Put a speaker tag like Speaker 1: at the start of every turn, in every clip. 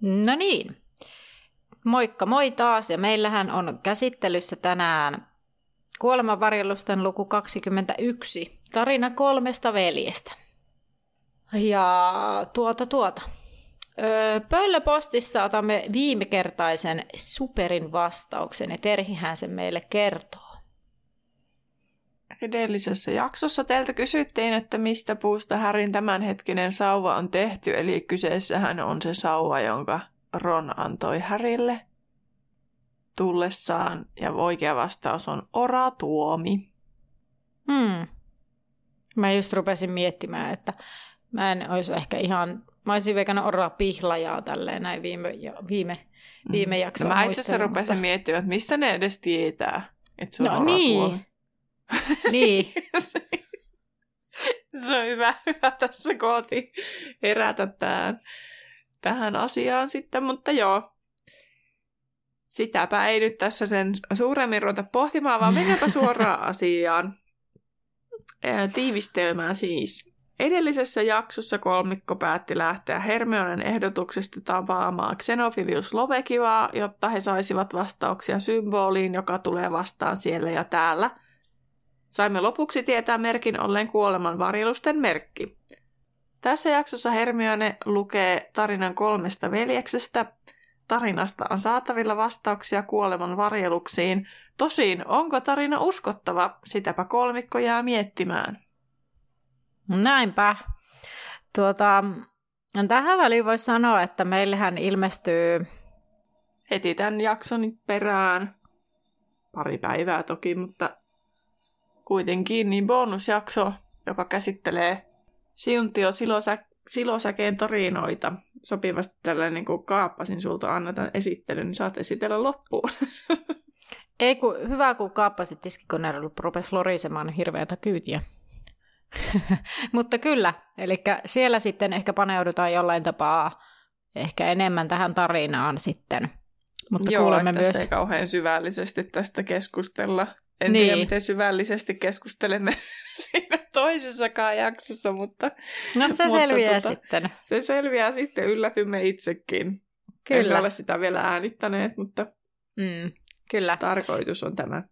Speaker 1: No niin. Moikka moi taas ja meillähän on käsittelyssä tänään kuolemanvarjelusten luku 21, tarina kolmesta veljestä. Ja tuota tuota. Öö, Pöllöpostissa otamme viimekertaisen superin vastauksen ja Terhihän sen meille kertoo.
Speaker 2: Edellisessä jaksossa teiltä kysyttiin, että mistä puusta Härin tämänhetkinen sauva on tehty, eli kyseessähän on se sauva, jonka Ron antoi Härille tullessaan, ja oikea vastaus on oratuomi.
Speaker 1: Hmm. Mä just rupesin miettimään, että mä en olisi ehkä ihan, mä olisin veikannut oraa pihlajaa tälleen näin viime, viime, viime jaksoa.
Speaker 2: No mä itse asiassa rupesin mutta... miettimään, että mistä ne edes tietää, että se
Speaker 1: on no, niin. Niin.
Speaker 2: se on hyvä, hyvä tässä kooti herätä tähän, tähän asiaan sitten, mutta joo. Sitäpä ei nyt tässä sen suuremmin ruveta pohtimaan, vaan mennäänpä suoraan asiaan. Tiivistelmään siis. Edellisessä jaksossa kolmikko päätti lähteä Hermionen ehdotuksesta tapaamaan Xenophilius Lovekivaa, jotta he saisivat vastauksia symboliin, joka tulee vastaan siellä ja täällä – Saimme lopuksi tietää merkin ollen kuoleman varjelusten merkki. Tässä jaksossa Hermione lukee tarinan kolmesta veljeksestä. Tarinasta on saatavilla vastauksia kuoleman varjeluksiin. Tosin, onko tarina uskottava? Sitäpä kolmikko jää miettimään.
Speaker 1: Näinpä. Tuota, tähän väliin voisi sanoa, että meillähän ilmestyy...
Speaker 2: Heti tämän jakson perään. Pari päivää toki, mutta kuitenkin niin bonusjakso, joka käsittelee Siuntio Silosä, Silosäkeen tarinoita. Sopivasti tällainen, niin kuin kaappasin sulta Anna tämän esittelyn, niin saat esitellä loppuun.
Speaker 1: Ei kun, hyvä, kun kaappasit tiskikoneella, rupesi lorisemaan hirveätä kyytiä. Mutta kyllä, eli siellä sitten ehkä paneudutaan jollain tapaa ehkä enemmän tähän tarinaan sitten. Mutta
Speaker 2: Joo, kuulemme myös... ei kauhean syvällisesti tästä keskustella. En niin. tiedä, miten syvällisesti keskustelemme siinä toisessakaan jaksossa, mutta...
Speaker 1: No se mutta selviää tota, sitten.
Speaker 2: Se selviää sitten, yllätymme itsekin. Kyllä. En ole sitä vielä äänittäneet, mutta
Speaker 1: mm, kyllä.
Speaker 2: tarkoitus on tämä.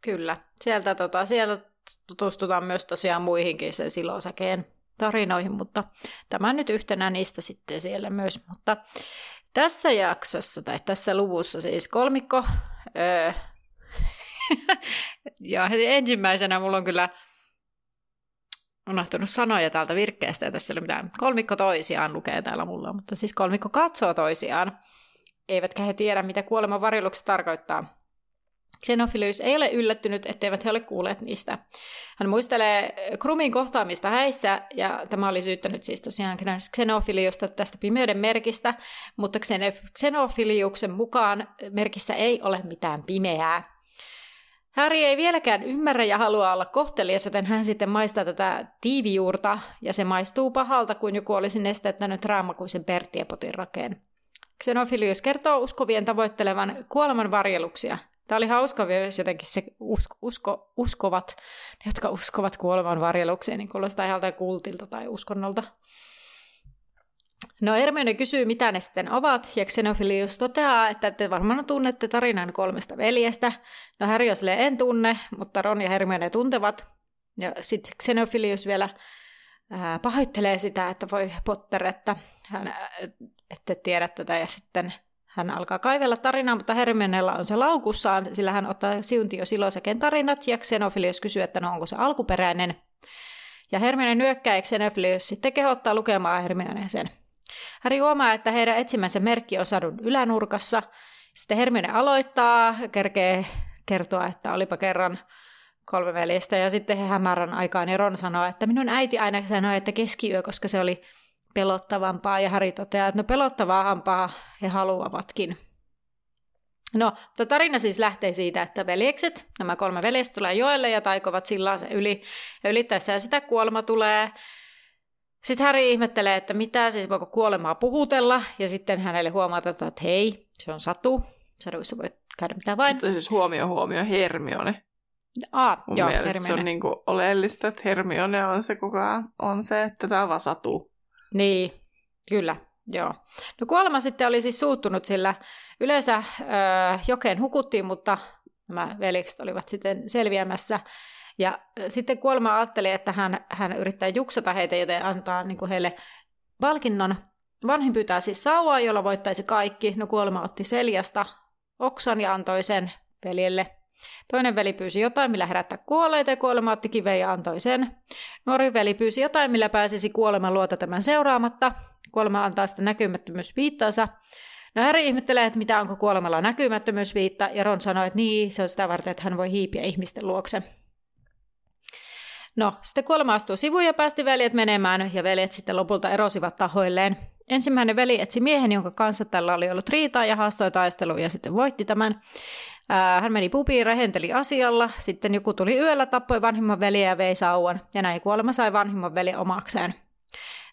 Speaker 1: Kyllä. Sieltä, tota, sieltä tutustutaan myös tosiaan muihinkin sen silosäkeen tarinoihin, mutta tämä nyt yhtenä niistä sitten siellä myös. Mutta tässä jaksossa tai tässä luvussa siis kolmikko öö, ja heti ensimmäisenä mulla on kyllä unohtunut sanoja täältä virkkeestä, ja tässä ei ole mitään. Kolmikko toisiaan lukee täällä mulla, mutta siis kolmikko katsoo toisiaan, eivätkä he tiedä, mitä kuoleman varjeluksi tarkoittaa. Xenophilius ei ole yllättynyt, etteivät he ole kuulleet niistä. Hän muistelee Krumin kohtaamista häissä, ja tämä oli syyttänyt siis tosiaan Xenophiliusta tästä pimeyden merkistä, mutta Xenophiliuksen mukaan merkissä ei ole mitään pimeää. Harry ei vieläkään ymmärrä ja halua olla kohtelias, joten hän sitten maistaa tätä tiivijuurta, ja se maistuu pahalta, kuin joku olisi nestettänyt raamakuisen pertiepotin rakeen. Xenophilius kertoo uskovien tavoittelevan kuoleman varjeluksia. Tämä oli hauska myös jotenkin se usko, usko, uskovat, ne jotka uskovat kuoleman varjelukseen, niin kuulostaa ihan kultilta tai uskonnolta. No Hermione kysyy, mitä ne sitten ovat, ja Xenophilius toteaa, että te varmaan tunnette tarinan kolmesta veljestä. No Harry on en tunne, mutta Ron ja Hermione tuntevat. Ja sitten Xenophilius vielä ää, pahoittelee sitä, että voi Potter, että hän, ette tiedä tätä, ja sitten hän alkaa kaivella tarinaa, mutta Hermionella on se laukussaan, sillä hän ottaa siuntio Silosäken tarinat, ja Xenophilius kysyy, että no onko se alkuperäinen. Ja Hermione nyökkää, ja Xenophilius sitten kehottaa lukemaan Hermione sen. Harry huomaa, että heidän etsimänsä merkki on sadun ylänurkassa. Sitten Hermione aloittaa, kerkee kertoa, että olipa kerran kolme veljestä, ja sitten he hämärän aikaan, ja Ron sanoo, että minun äiti aina sanoi, että keskiyö, koska se oli pelottavampaa ja Harry toteaa, että no pelottavaampaa he haluavatkin. No, mutta tarina siis lähtee siitä, että veljekset, nämä kolme veljestä tulee joelle ja taikovat sillaan se yli. Ja ylittäessään sitä kuolema tulee. Sitten Harry ihmettelee, että mitä, siis voiko kuolemaa puhutella. Ja sitten hänelle huomataan, että hei, se on satu. Saduissa voi käydä mitä vain.
Speaker 2: Mutta siis huomio, huomio, Hermione.
Speaker 1: Aa,
Speaker 2: Mun
Speaker 1: joo,
Speaker 2: mielestä
Speaker 1: Hermione.
Speaker 2: se on niin kuin oleellista, että Hermione on se, kuka on se, että tämä vaan satuu.
Speaker 1: Niin, kyllä, joo. No kuolema sitten oli siis suuttunut, sillä yleensä ö, jokeen hukuttiin, mutta nämä veljekset olivat sitten selviämässä. Ja sitten kuolema ajatteli, että hän, hän yrittää juksata heitä, joten antaa niin kuin heille palkinnon. Vanhin pyytää siis sauvaa, jolla voittaisi kaikki. No kuolema otti seljasta oksan ja antoi sen veljelle. Toinen veli pyysi jotain, millä herättää kuolleita, ja kuolema otti kiveen ja antoi sen. Nuori veli pyysi jotain, millä pääsisi kuoleman luota tämän seuraamatta. Kuolema antaa sitä näkymättömyysviittansa. No Harry ihmettelee, että mitä onko kuolemalla näkymättömyysviitta, ja Ron sanoi, että niin, se on sitä varten, että hän voi hiipiä ihmisten luokse. No, sitten kuolema astuu sivuun ja päästi veljet menemään, ja veljet sitten lopulta erosivat tahoilleen. Ensimmäinen veli etsi miehen, jonka kanssa tällä oli ollut riitaa ja haastoi taistelua ja sitten voitti tämän. Hän meni pubiin, rehenteli asialla, sitten joku tuli yöllä, tappoi vanhimman veliä ja vei sauvan, ja näin kuolema sai vanhimman veli omakseen.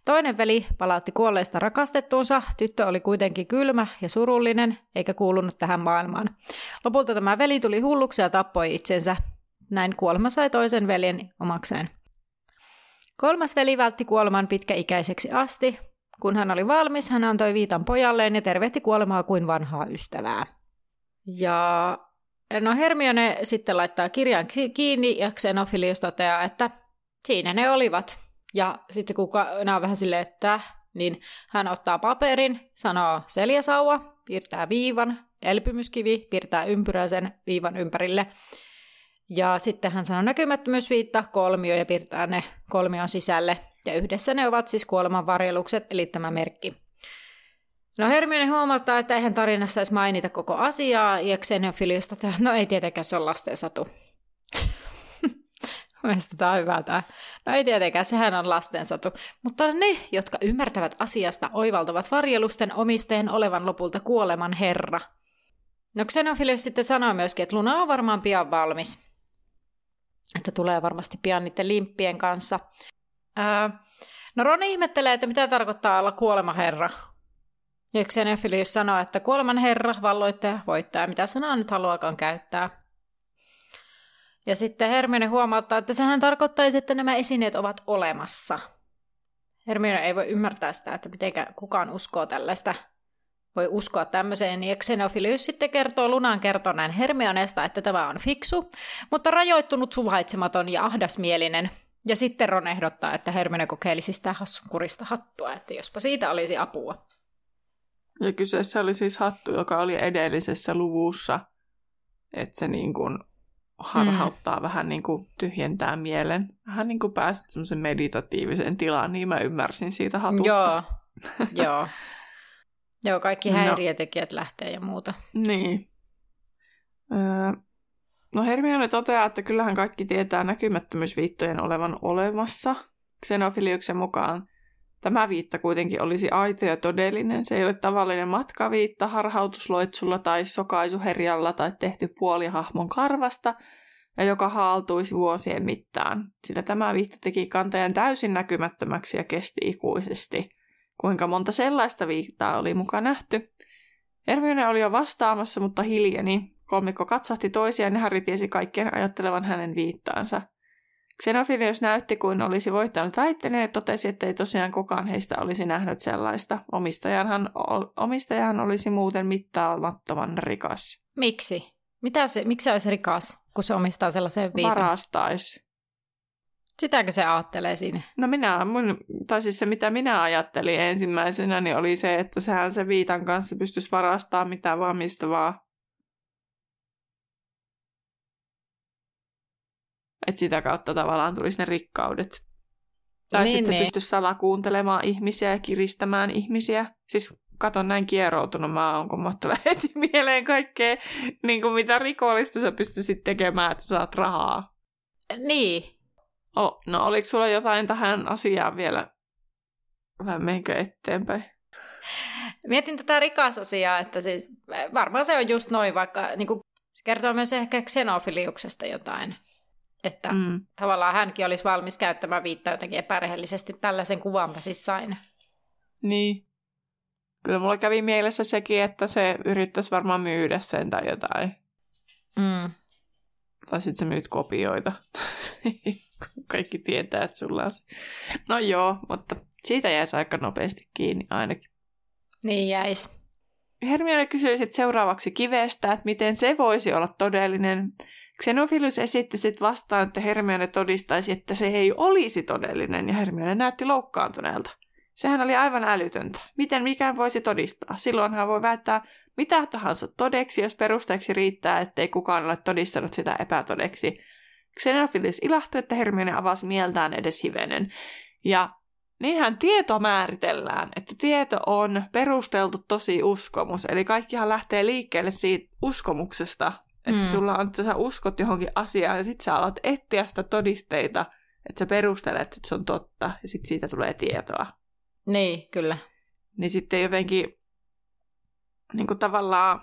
Speaker 1: Toinen veli palautti kuolleista rakastettuunsa, tyttö oli kuitenkin kylmä ja surullinen, eikä kuulunut tähän maailmaan. Lopulta tämä veli tuli hulluksi ja tappoi itsensä. Näin kuolema sai toisen veljen omakseen. Kolmas veli vältti kuoleman pitkäikäiseksi asti. Kun hän oli valmis, hän antoi viitan pojalleen ja tervehti kuolemaa kuin vanhaa ystävää. Ja no Hermione sitten laittaa kirjan ki- kiinni ja Xenophilius toteaa, että siinä ne olivat. Ja sitten kun nämä vähän silleen, että niin hän ottaa paperin, sanoo seljäsauva, piirtää viivan, elpymyskivi, piirtää ympyrää sen viivan ympärille. Ja sitten hän sanoo näkymättömyysviitta, kolmio ja piirtää ne kolmion sisälle. Ja yhdessä ne ovat siis kuoleman varjelukset, eli tämä merkki. No Hermione huomauttaa, että eihän tarinassa edes mainita koko asiaa, ja Xenophilius toteaa, no ei tietenkään se on lasten satu. Mielestäni tämä on hyvä tämä. No ei tietenkään, sehän on lastensatu. Mutta ne, jotka ymmärtävät asiasta, oivaltavat varjelusten omisteen olevan lopulta kuoleman herra. No Xenophilius sitten sanoo myöskin, että Luna on varmaan pian valmis. Että tulee varmasti pian niiden limppien kanssa. Öö, no Ron ihmettelee, että mitä tarkoittaa olla kuolemaherra. Ja Xenophilius sanoo, että kuoleman herra, valloittaja, voittaja, mitä sanaa nyt haluakaan käyttää. Ja sitten Hermione huomauttaa, että sehän tarkoittaisi, että nämä esineet ovat olemassa. Hermione ei voi ymmärtää sitä, että miten kukaan uskoo tällaista. Voi uskoa tämmöiseen, ja Xenophilius sitten kertoo Lunan kertoneen Hermionesta, että tämä on fiksu, mutta rajoittunut, suvaitsematon ja ahdasmielinen. Ja sitten Ron ehdottaa, että Hermione kokeilisi sitä hassunkurista hattua, että jospa siitä olisi apua.
Speaker 2: Ja kyseessä oli siis hattu, joka oli edellisessä luvussa, että se niin kuin harhauttaa mm. vähän niin kuin tyhjentää mielen. Vähän niin kuin pääset semmoisen meditatiiviseen tilaan, niin mä ymmärsin siitä hatusta.
Speaker 1: Joo, joo. Joo, kaikki häiriötekijät no. lähtee ja muuta.
Speaker 2: Niin. Öö, no Hermione toteaa, että kyllähän kaikki tietää näkymättömyysviittojen olevan olemassa. Xenofiliuksen mukaan tämä viitta kuitenkin olisi aito ja todellinen. Se ei ole tavallinen matkaviitta harhautusloitsulla tai sokaisuherjalla tai tehty puolihahmon karvasta, ja joka haaltuisi vuosien mittaan, sillä tämä viitta teki kantajan täysin näkymättömäksi ja kesti ikuisesti. Kuinka monta sellaista viittaa oli mukaan nähty? Hermione oli jo vastaamassa, mutta hiljeni. Kolmikko katsahti toisiaan ja Harry tiesi kaikkien ajattelevan hänen viittaansa. Xenophilius näytti kuin olisi voittanut väitteleen ja totesi, että ei tosiaan kukaan heistä olisi nähnyt sellaista. Omistajahan, omistajahan olisi muuten mittaamattoman rikas.
Speaker 1: Miksi? Mitä se, miksi se olisi rikas, kun se omistaa sellaisen viitan?
Speaker 2: Varastaisi.
Speaker 1: Sitäkö se ajattelee siinä?
Speaker 2: No minä, mun, tai siis se mitä minä ajattelin ensimmäisenä, niin oli se, että sehän se viitan kanssa pystyisi varastamaan mitä vaan mistä vaan. Että sitä kautta tavallaan tulisi ne rikkaudet. Tai niin, sitten niin. pystyisi salakuuntelemaan ihmisiä ja kiristämään ihmisiä. Siis katon näin kieroutunut mä oon, kun mä tulee heti mieleen kaikkea, niin kuin mitä rikollista sä pystyisit tekemään, että saat rahaa.
Speaker 1: Niin.
Speaker 2: Oh, no oliko sulla jotain tähän asiaan vielä vai menkö eteenpäin?
Speaker 1: Mietin tätä rikasasiaa, että siis varmaan se on just noin, vaikka niin kuin, se kertoo myös ehkä xenofiliuksesta jotain. Että mm. tavallaan hänkin olisi valmis käyttämään viittaa jotenkin epärehellisesti. Tällaisen kuvan mä siis sain.
Speaker 2: Niin. Kyllä mulla kävi mielessä sekin, että se yrittäisi varmaan myydä sen tai jotain.
Speaker 1: Mm.
Speaker 2: Tai sitten se myyt kopioita. Kaikki tietää, että sulla on se. No joo, mutta siitä jäisi aika nopeasti kiinni ainakin.
Speaker 1: Niin jäisi.
Speaker 2: Hermione kysyi sitten seuraavaksi kivestä, että miten se voisi olla todellinen. Xenophilus esitti sitten vastaan, että Hermione todistaisi, että se ei olisi todellinen, ja Hermione näytti loukkaantuneelta. Sehän oli aivan älytöntä. Miten mikään voisi todistaa? Silloin hän voi väittää mitä tahansa todeksi, jos perusteeksi riittää, ettei kukaan ole todistanut sitä epätodeksi. Xenophilus ilahtui, että Hermione avasi mieltään edes hivenen. Ja niinhän tieto määritellään, että tieto on perusteltu tosi uskomus. Eli kaikkihan lähtee liikkeelle siitä uskomuksesta, että mm. sulla on, että sä uskot johonkin asiaan ja sitten sä alat etsiä sitä todisteita, että sä perustelet, että se on totta ja sitten siitä tulee tietoa.
Speaker 1: Niin, kyllä.
Speaker 2: Niin sitten jotenkin niin kuin tavallaan,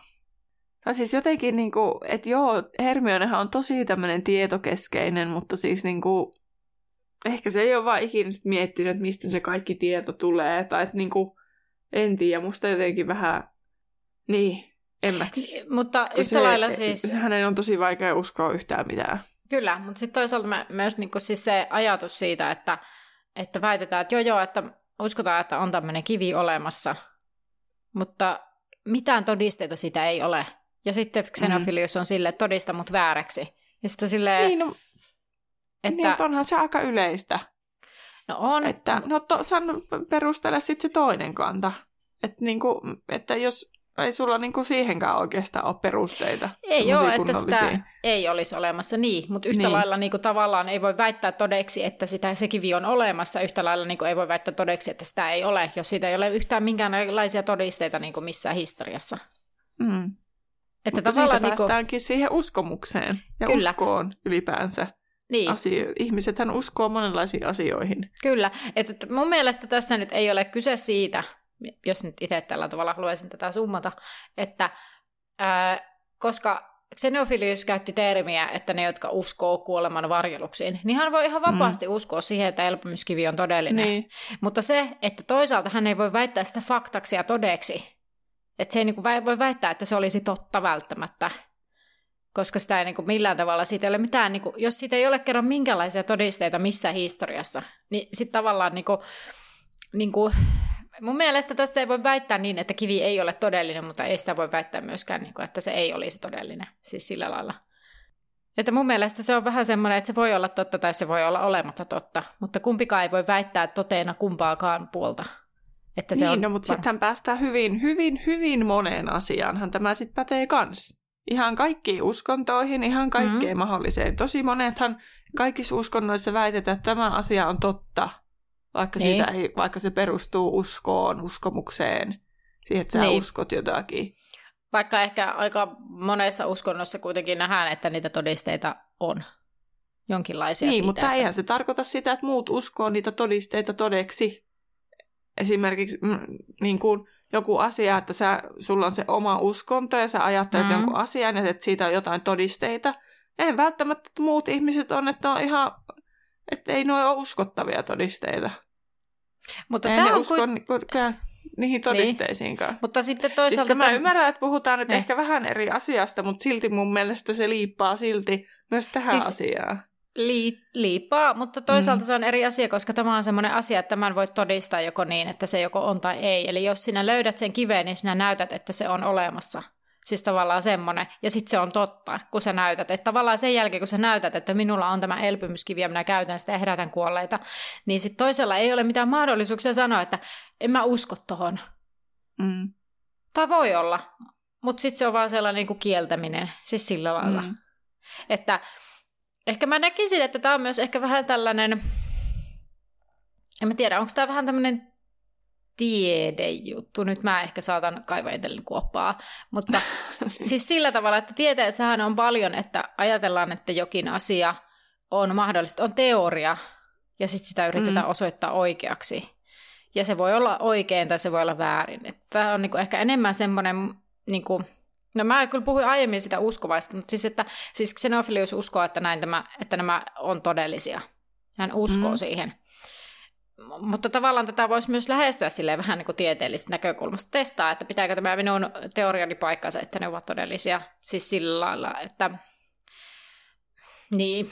Speaker 2: tai siis jotenkin niin kuin, että joo, Hermionehan on tosi tämmöinen tietokeskeinen, mutta siis niin kuin, ehkä se ei ole vaan ikinä sit miettinyt, että mistä se kaikki tieto tulee, tai että niin kuin, en tiedä, musta jotenkin vähän, niin, en mä tiedä.
Speaker 1: Mutta yhtä se, lailla siis...
Speaker 2: Hänen on tosi vaikea uskoa yhtään mitään.
Speaker 1: Kyllä, mutta sitten toisaalta myös niin kuin siis se ajatus siitä, että, että väitetään, että joo joo, että uskotaan, että on tämmöinen kivi olemassa, mutta mitään todisteita sitä ei ole. Ja sitten Xenophilius mm. on sille todista mut vääräksi. Ja sitten silleen,
Speaker 2: niin, no, että... Niin, onhan se aika yleistä.
Speaker 1: No on.
Speaker 2: Että, no to, sano, perustele sitten se toinen kanta. Että, niinku, että jos ei sulla niinku siihenkään oikeastaan ole perusteita.
Speaker 1: Ei ole, että sitä ei olisi olemassa, niin. Mutta yhtä niin. lailla niinku, tavallaan ei voi väittää todeksi, että sitä, se kivi on olemassa. Yhtä lailla niinku, ei voi väittää todeksi, että sitä ei ole, jos siitä ei ole yhtään minkäänlaisia todisteita niinku, missään historiassa.
Speaker 2: Mm. Että Mutta siitä niinku... päästäänkin siihen uskomukseen ja Kyllä. uskoon ylipäänsä. Niin. Asio- Ihmisethän uskoo monenlaisiin asioihin.
Speaker 1: Kyllä. Että mun mielestä tässä nyt ei ole kyse siitä, jos nyt itse tällä tavalla haluaisin tätä summata, että ää, koska Xenophilius käytti termiä, että ne, jotka uskoo kuoleman varjeluksiin, niin hän voi ihan vapaasti mm. uskoa siihen, että elpymyskivi on todellinen. Niin. Mutta se, että toisaalta hän ei voi väittää sitä faktaksi ja todeksi, että se ei niin voi väittää, että se olisi totta välttämättä, koska sitä ei niin kuin millään tavalla, siitä ei ole mitään, niin kuin, jos siitä ei ole kerran minkälaisia todisteita missään historiassa, niin sitten tavallaan niin kuin, niin kuin, Mun mielestä tässä ei voi väittää niin, että kivi ei ole todellinen, mutta ei sitä voi väittää myöskään, niin kuin, että se ei olisi todellinen. Siis sillä lailla. Että mun mielestä se on vähän semmoinen, että se voi olla totta tai se voi olla olematta totta, mutta kumpikaan ei voi väittää toteena kumpaakaan puolta.
Speaker 2: Että se niin, on no, mutta sittenhän päästään hyvin, hyvin, hyvin moneen asiaanhan tämä sitten pätee kans. Ihan kaikkiin uskontoihin, ihan kaikkeen mm-hmm. mahdolliseen. Tosi monethan kaikissa uskonnoissa väitetään, että tämä asia on totta, vaikka, niin. siitä ei, vaikka se perustuu uskoon, uskomukseen, siihen, että sä niin. uskot jotakin.
Speaker 1: Vaikka ehkä aika monessa uskonnossa kuitenkin nähdään, että niitä todisteita on jonkinlaisia
Speaker 2: Niin,
Speaker 1: siitä,
Speaker 2: mutta
Speaker 1: että...
Speaker 2: eihän se tarkoita sitä, että muut uskoo niitä todisteita todeksi. Esimerkiksi mm, niin kuin joku asia, että sä, sulla on se oma uskonto ja sä ajattelet mm. jonkun asian ja että siitä on jotain todisteita. En välttämättä että muut ihmiset on, että on ihan, että ei noin ole uskottavia todisteita. Mutta en usko kuin... niihin niin. todisteisiinkaan.
Speaker 1: Niin. Mutta sitten toisaalta...
Speaker 2: Siis mä ymmärrän, että puhutaan nyt ne. ehkä vähän eri asiasta, mutta silti mun mielestä se liippaa silti myös tähän siis asiaan.
Speaker 1: Lii, liippaa, mutta toisaalta mm. se on eri asia, koska tämä on semmoinen asia, että tämän voi todistaa joko niin, että se joko on tai ei. Eli jos sinä löydät sen kiveen, niin sinä näytät, että se on olemassa. Siis tavallaan semmoinen. Ja sitten se on totta, kun sä näytät. Että tavallaan sen jälkeen, kun sä näytät, että minulla on tämä elpymyskivi ja minä käytän sitä ja herätän kuolleita, niin sitten toisella ei ole mitään mahdollisuuksia sanoa, että en mä usko tohon.
Speaker 2: Mm.
Speaker 1: Tai voi olla, mutta sitten se on vaan sellainen niin kuin kieltäminen, siis sillä lailla. Mm. Että ehkä mä näkisin, että tämä on myös ehkä vähän tällainen, en mä tiedä, onko tämä vähän tämmöinen tiedejuttu. Nyt mä ehkä saatan kaivaa itselleni kuoppaa. Mutta siis sillä tavalla, että tieteessähän on paljon, että ajatellaan, että jokin asia on mahdollista, on teoria, ja sitten sitä yritetään mm. osoittaa oikeaksi. ja se voi olla oikein tai se voi olla väärin. Tämä on niin kuin ehkä enemmän semmoinen, niin kuin, no mä kyllä puhuin aiemmin sitä uskovaista, mutta siis, että siis Xenofilius uskoo, että, näin tämä, että nämä on todellisia. Hän uskoo mm. siihen. Mutta tavallaan tätä voisi myös lähestyä sille vähän niin kuin tieteellisestä näkökulmasta testaa, että pitääkö tämä minun teoriani paikkansa, että ne ovat todellisia. Siis sillä lailla, että niin,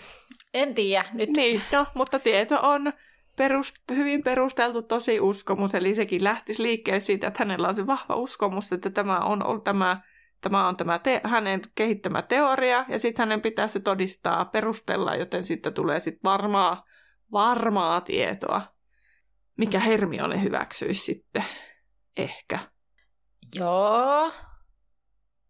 Speaker 1: en tiedä. Nyt...
Speaker 2: Niin, no, mutta tieto on perust, hyvin perusteltu tosi uskomus, eli sekin lähtisi liikkeelle siitä, että hänellä on se vahva uskomus, että tämä on, on tämä, tämä on tämä te, hänen kehittämä teoria, ja sitten hänen pitää se todistaa, perustella, joten sitten tulee sitten varmaa, varmaa tietoa, mikä Hermione hyväksyisi sitten, ehkä.
Speaker 1: Joo,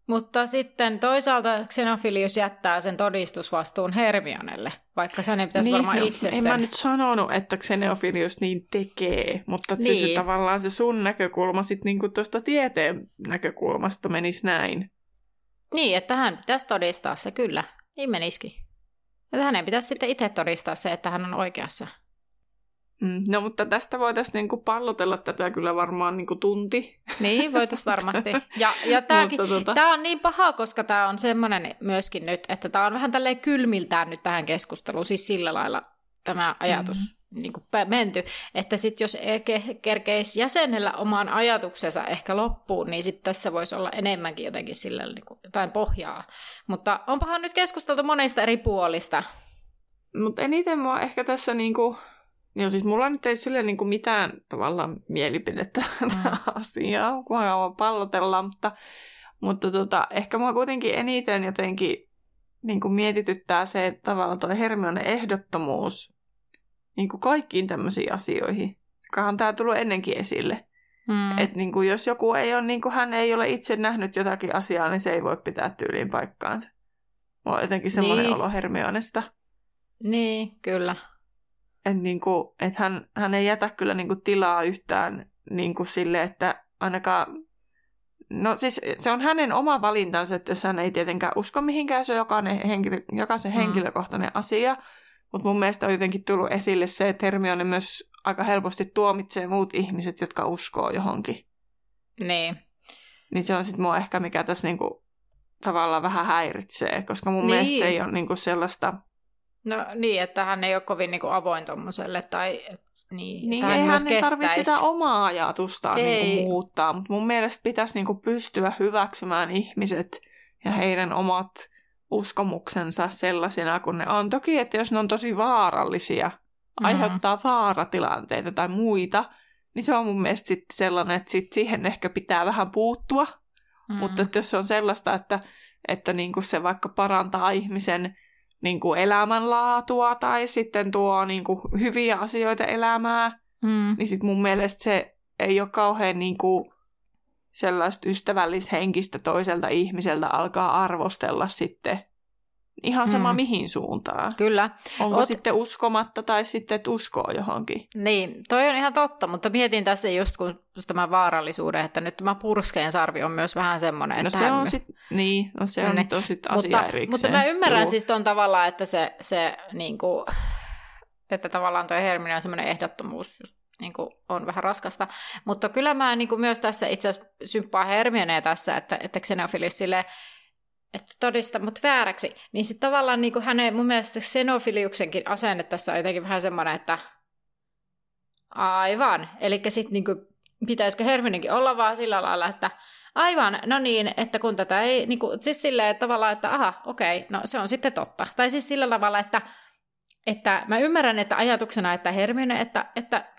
Speaker 1: mutta sitten toisaalta Xenofilius jättää sen todistusvastuun Hermionelle, vaikka sen ei pitäisi niin, varmaan no, itse
Speaker 2: En
Speaker 1: sen...
Speaker 2: mä nyt sanonut, että Xenofilius niin tekee, mutta niin. se, se tavallaan se sun näkökulma sitten niinku tuosta tieteen näkökulmasta menisi näin.
Speaker 1: Niin, että hän pitäisi todistaa se, kyllä. Niin menisikin. Että hänen pitäisi sitten itse todistaa se, että hän on oikeassa.
Speaker 2: Mm, no mutta tästä voitaisiin niinku pallotella tätä kyllä varmaan niinku tunti.
Speaker 1: Niin, voitaisiin varmasti. Ja, ja tämäkin, tota... tämä on niin paha, koska tämä on semmoinen myöskin nyt, että tämä on vähän tälleen kylmiltään nyt tähän keskusteluun, siis sillä lailla tämä ajatus mm. niin kuin menty, että sitten jos kerkeisi jäsenellä oman ajatuksensa ehkä loppuun, niin sitten tässä voisi olla enemmänkin jotenkin sillä niin kuin jotain pohjaa. Mutta onpahan nyt keskusteltu monista eri puolista.
Speaker 2: Mutta eniten mua ehkä tässä niinku Joo, siis mulla nyt ei sille niin kuin mitään tavallaan mielipidettä mm. asiaa, kun haluan pallotella, mutta, mutta tota, ehkä mua kuitenkin eniten jotenkin niin kuin mietityttää se, että tavallaan tuo Hermione ehdottomuus niin kuin kaikkiin tämmöisiin asioihin. Kahan tämä tullut ennenkin esille. Mm. Että niin kuin jos joku ei ole, niin kuin hän ei ole itse nähnyt jotakin asiaa, niin se ei voi pitää tyyliin paikkaansa. Mulla on jotenkin semmoinen niin. olo Hermionesta.
Speaker 1: Niin, kyllä
Speaker 2: että niinku, et hän, hän ei jätä kyllä niinku tilaa yhtään niinku sille, että ainakaan... No siis se on hänen oma valintansa, että jos hän ei tietenkään usko mihinkään, se on jokainen, henkilö, jokaisen mm. henkilökohtainen asia. Mutta mun mielestä on jotenkin tullut esille se, että Hermione myös aika helposti tuomitsee muut ihmiset, jotka uskoo johonkin.
Speaker 1: Niin.
Speaker 2: Niin se on sitten mua ehkä, mikä tässä niinku tavallaan vähän häiritsee, koska mun niin. mielestä se ei ole niinku sellaista
Speaker 1: No niin, että hän ei ole kovin niin kuin avoin tuommoiselle tai
Speaker 2: niin, niin ei hän ei tarvitse sitä omaa ajatustaan niin kuin muuttaa, mutta mun mielestä pitäisi niin kuin pystyä hyväksymään ihmiset ja heidän omat uskomuksensa sellaisina kuin ne on. Toki, että jos ne on tosi vaarallisia, mm-hmm. aiheuttaa vaaratilanteita tai muita, niin se on mun mielestä sit sellainen, että sit siihen ehkä pitää vähän puuttua. Mm-hmm. Mutta että jos se on sellaista, että, että niin kuin se vaikka parantaa ihmisen niin kuin elämänlaatua tai sitten tuo niin kuin hyviä asioita elämää, mm. niin sitten mun mielestä se ei ole kauhean niin kuin sellaista ystävällishenkistä toiselta ihmiseltä alkaa arvostella sitten Ihan sama mm. mihin suuntaan.
Speaker 1: Kyllä.
Speaker 2: Onko Oot... sitten uskomatta tai sitten, että uskoo johonkin.
Speaker 1: Niin, toi on ihan totta, mutta mietin tässä just kun tämä vaarallisuuden, että nyt tämä purskeen sarvi on myös vähän semmoinen,
Speaker 2: no
Speaker 1: että...
Speaker 2: Se on sitten, niin, no se on, niin. on sitten asia mutta, erikseen.
Speaker 1: Mutta mä ymmärrän Juu. siis tuon tavallaan, että se, se niin kuin, että tavallaan tuo Hermine on semmoinen ehdottomuus just niin kuin on vähän raskasta. Mutta kyllä mä niin kuin myös tässä itse asiassa symppaa Hermionea tässä, että, että Xenophilus silleen, että todista mut vääräksi, niin sitten tavallaan niin kuin hänen mun mielestä Xenofiliuksenkin asenne tässä on jotenkin vähän semmoinen, että aivan, eli sitten niin kuin, pitäisikö Herminenkin olla vaan sillä lailla, että aivan, no niin, että kun tätä ei, niin kuin, siis silleen että tavallaan, että aha, okei, no se on sitten totta. Tai siis sillä tavalla, että, että mä ymmärrän, että ajatuksena, että Hermione, että, että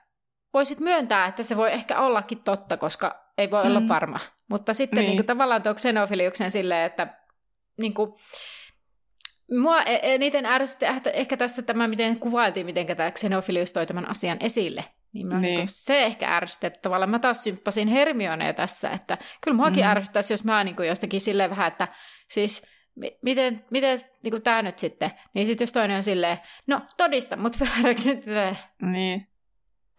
Speaker 1: voisit myöntää, että se voi ehkä ollakin totta, koska ei voi mm. olla varma. Mutta sitten niin. Niin kuin, tavallaan tuo Xenofiliuksen silleen, että niin kuin, mua e- eniten ärsytti ehkä tässä tämä, miten kuvailtiin, miten tämä Xenophilius toi tämän asian esille. Niin, niin. Niin se ehkä ärsytti, että tavallaan mä taas symppasin Hermionea tässä, että kyllä muakin mm. ärsyttäisi, jos mä niin kuin jostakin silleen vähän, että siis miten, miten niin tämä nyt sitten, niin sitten jos toinen on silleen, no todista mut vääräksi.
Speaker 2: Niin.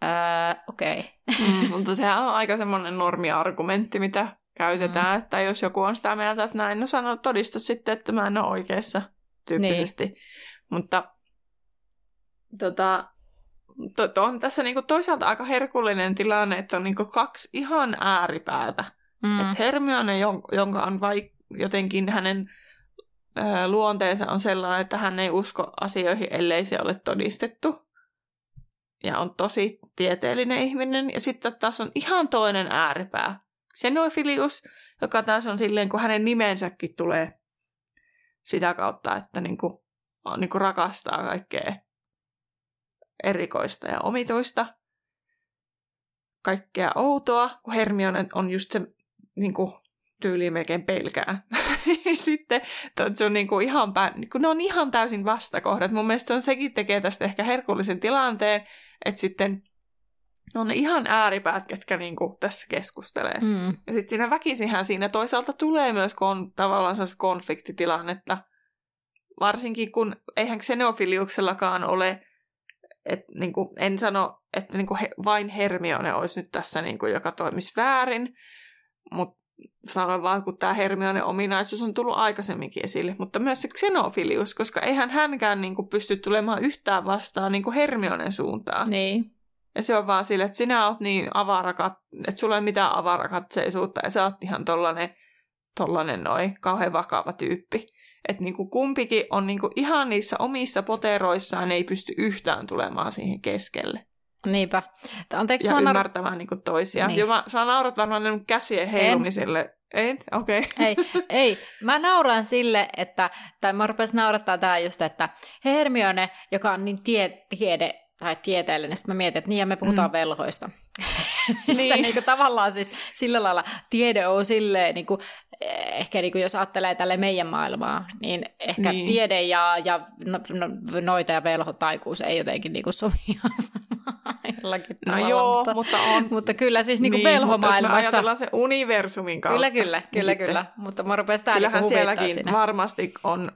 Speaker 1: Öö, okei. Okay.
Speaker 2: Mm, mutta sehän on aika semmoinen normiargumentti, mitä käytetään, mm. että jos joku on sitä mieltä, että näin, no sano todista sitten, että mä en ole oikeassa tyyppisesti. Niin. Mutta tota, to, to on tässä niinku toisaalta aika herkullinen tilanne, että on niinku kaksi ihan ääripäätä. Mm. Että Hermione, jonka on vaik- jotenkin hänen ö, luonteensa on sellainen, että hän ei usko asioihin, ellei se ole todistettu. Ja on tosi tieteellinen ihminen. Ja sitten taas on ihan toinen ääripää. Xenophilius, joka taas on silleen, kun hänen nimensäkin tulee sitä kautta, että niinku, niinku rakastaa kaikkea erikoista ja omituista, kaikkea outoa, kun Hermione on just se niin kuin, tyyliin melkein pelkää. Sitten se on niin kuin ihan pää, niin kuin ne on ihan täysin vastakohdat. Mun mielestä se on, sekin tekee tästä ehkä herkullisen tilanteen, että sitten on ne ihan ääripäät, ketkä niin kuin tässä keskustelee. Mm. Ja sitten siinä väkisinhän siinä toisaalta tulee myös kon, tavallaan sellaista konfliktitilannetta, varsinkin kun eihän Xenofiliuksellakaan ole et, niin kuin, en sano, että niin kuin he, vain Hermione olisi nyt tässä, niin kuin, joka toimisi väärin, mutta sanon vaan, kun tämä Hermione ominaisuus on tullut aikaisemminkin esille, mutta myös se Xenofilius, koska eihän hänkään niin kuin, pysty tulemaan yhtään vastaan niin kuin Hermionen suuntaan.
Speaker 1: Niin.
Speaker 2: Ja se on vaan sille, että sinä oot niin avarakat, että sulla ei mitään avarakatseisuutta ja sä oot ihan tollanen, tollanen noin kauhean vakava tyyppi. Että niinku kumpikin on niinku ihan niissä omissa poteroissaan, ei pysty yhtään tulemaan siihen keskelle.
Speaker 1: Niinpä.
Speaker 2: Anteeksi, ja mä ymmärtämään niinku toisia. Niin. Ja mä, sä naurat varmaan käsien heilumiselle. Ei? Okei. Okay.
Speaker 1: Ei, ei. Mä nauran sille, että, tai mä rupesin naurattaa tää just, että Hermione, joka on niin tie, tiede, tai tieteellinen, sitten mä mietin, että niin ja me puhutaan mm. velhoista. niin. niin kuin, tavallaan siis sillä lailla tiede on silleen, niin kuin, ehkä niin kuin, jos ajattelee tälle meidän maailmaa, niin ehkä niin. tiede ja, ja no, no, noita ja velhotaikuus ei jotenkin niin kuin, sovi jollakin
Speaker 2: No tavalla, joo, mutta, mutta, on.
Speaker 1: Mutta kyllä siis niin kuin niin, velhomaailmassa... Mutta
Speaker 2: jos ajatellaan se universumin kautta.
Speaker 1: Kyllä, kyllä, niin kyllä, kyllä. Mutta mä rupesin tää
Speaker 2: Kyllähän niin sielläkin siinä. varmasti on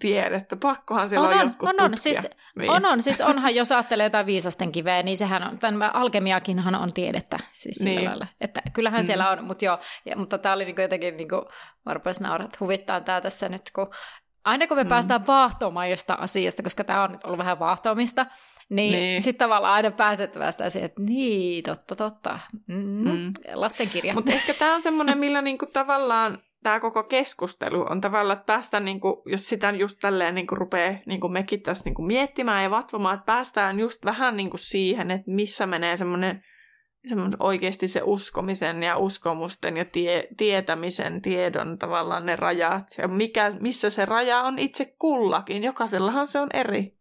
Speaker 2: tiedettä. Pakkohan siellä on, on, jotkut on, on,
Speaker 1: siis, niin. on, on, siis onhan, jos ajattelee jotain viisasten kiveä, niin sehän on, tämän alkemiakinhan on tiedettä siis sillä niin. lailla. Että kyllähän mm. siellä on, mutta joo, ja, mutta tämä oli niinku jotenkin, niinku, mä rupesin naurat, huvittaa tämä tässä nyt, kun aina kun me mm. päästään vaahtoamaan jostain asiasta, koska tämä on nyt ollut vähän vaahtoamista, niin, niin. sitten tavallaan aina pääset päästään siihen, että niin, totta, totta. Mm, mm. Lastenkirja.
Speaker 2: Mutta ehkä tämä on semmoinen, millä niinku tavallaan tämä koko keskustelu on tavallaan, että päästään, niin kuin, jos sitä just tälleen niin kuin rupeaa niin kuin mekin tässä niin kuin miettimään ja vatvomaan, että päästään just vähän niin kuin siihen, että missä menee semmoinen oikeasti se uskomisen ja uskomusten ja tie, tietämisen, tiedon tavallaan ne rajat. Ja mikä, missä se raja on itse kullakin. Jokaisellahan se on eri.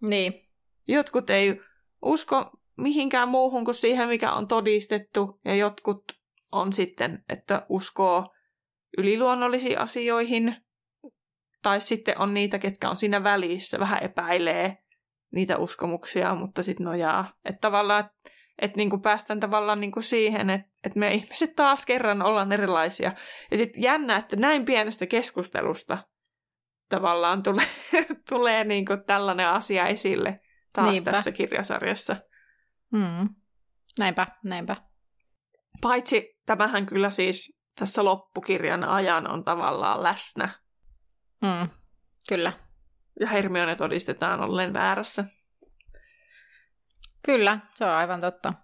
Speaker 1: Niin.
Speaker 2: Jotkut ei usko mihinkään muuhun kuin siihen, mikä on todistettu. Ja jotkut on sitten, että uskoo yliluonnollisiin asioihin, tai sitten on niitä, ketkä on siinä välissä, vähän epäilee niitä uskomuksia, mutta sitten nojaa. Että tavallaan, että et niinku päästään tavallaan niinku siihen, että et me ihmiset taas kerran ollaan erilaisia. Ja sitten jännä, että näin pienestä keskustelusta tavallaan tulee, tulee niinku tällainen asia esille taas Niinpä. tässä kirjasarjassa.
Speaker 1: Hmm. Näinpä, näinpä.
Speaker 2: Paitsi tämähän kyllä siis tässä loppukirjan ajan on tavallaan läsnä.
Speaker 1: Mm, kyllä.
Speaker 2: Ja Hermione todistetaan ollen väärässä.
Speaker 1: Kyllä, se on aivan totta.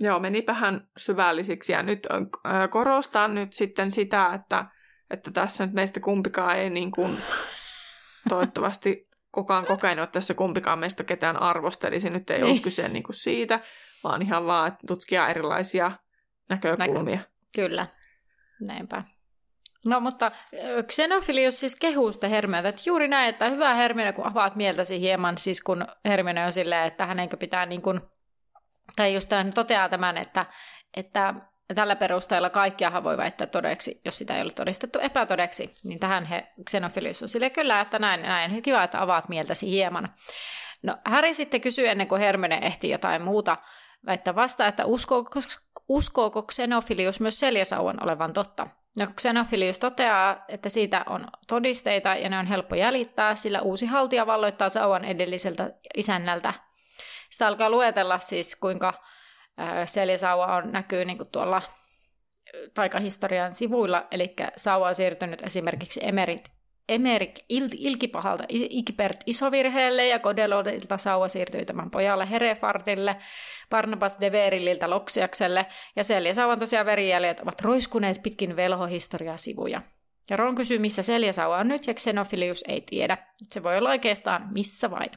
Speaker 2: Joo, menipähän syvällisiksi ja nyt äh, korostan nyt sitten sitä, että, että tässä nyt meistä kumpikaan ei niin kuin, toivottavasti kukaan kokenut, että tässä kumpikaan meistä ketään arvostelisi. Nyt ei niin. ole kyse niin kuin siitä, vaan ihan vaan että tutkia erilaisia näkökulmia. Näkö.
Speaker 1: Kyllä. Näinpä. No mutta Xenophilius siis kehuu sitä Hermiota, että juuri näin, että hyvä Hermione, kun avaat mieltäsi hieman, siis kun Hermione on silleen, että hänenkö pitää niin kuin, tai just hän toteaa tämän, että, että tällä perusteella kaikkiahan voi väittää todeksi, jos sitä ei ole todistettu epätodeksi, niin tähän he, Xenophilius on silleen, kyllä, että näin, näin, kiva, että avaat mieltäsi hieman. No Harry sitten kysyy ennen kuin Hermione ehti jotain muuta väittää vasta, että uskooko, uskooko Xenofilius myös seljäsauvan olevan totta. No Xenofilius toteaa, että siitä on todisteita ja ne on helppo jäljittää, sillä uusi haltija valloittaa sauvan edelliseltä isännältä. Sitä alkaa luetella siis, kuinka seljäsauva on, näkyy niin kuin tuolla taikahistorian sivuilla, eli sauva on siirtynyt esimerkiksi Emerit, Emerik il- ilkipahalta Ikbert isovirheelle ja Kodelodilta sauva siirtyi tämän pojalle Herefardille, Barnabas de Verilliltä Loksiakselle ja Selja sauvan tosiaan verijäljet ovat roiskuneet pitkin velhohistoriasivuja. Ja Ron kysyy, missä Seljasauva on nyt, ja Xenophilius ei tiedä. Se voi olla oikeastaan missä vain.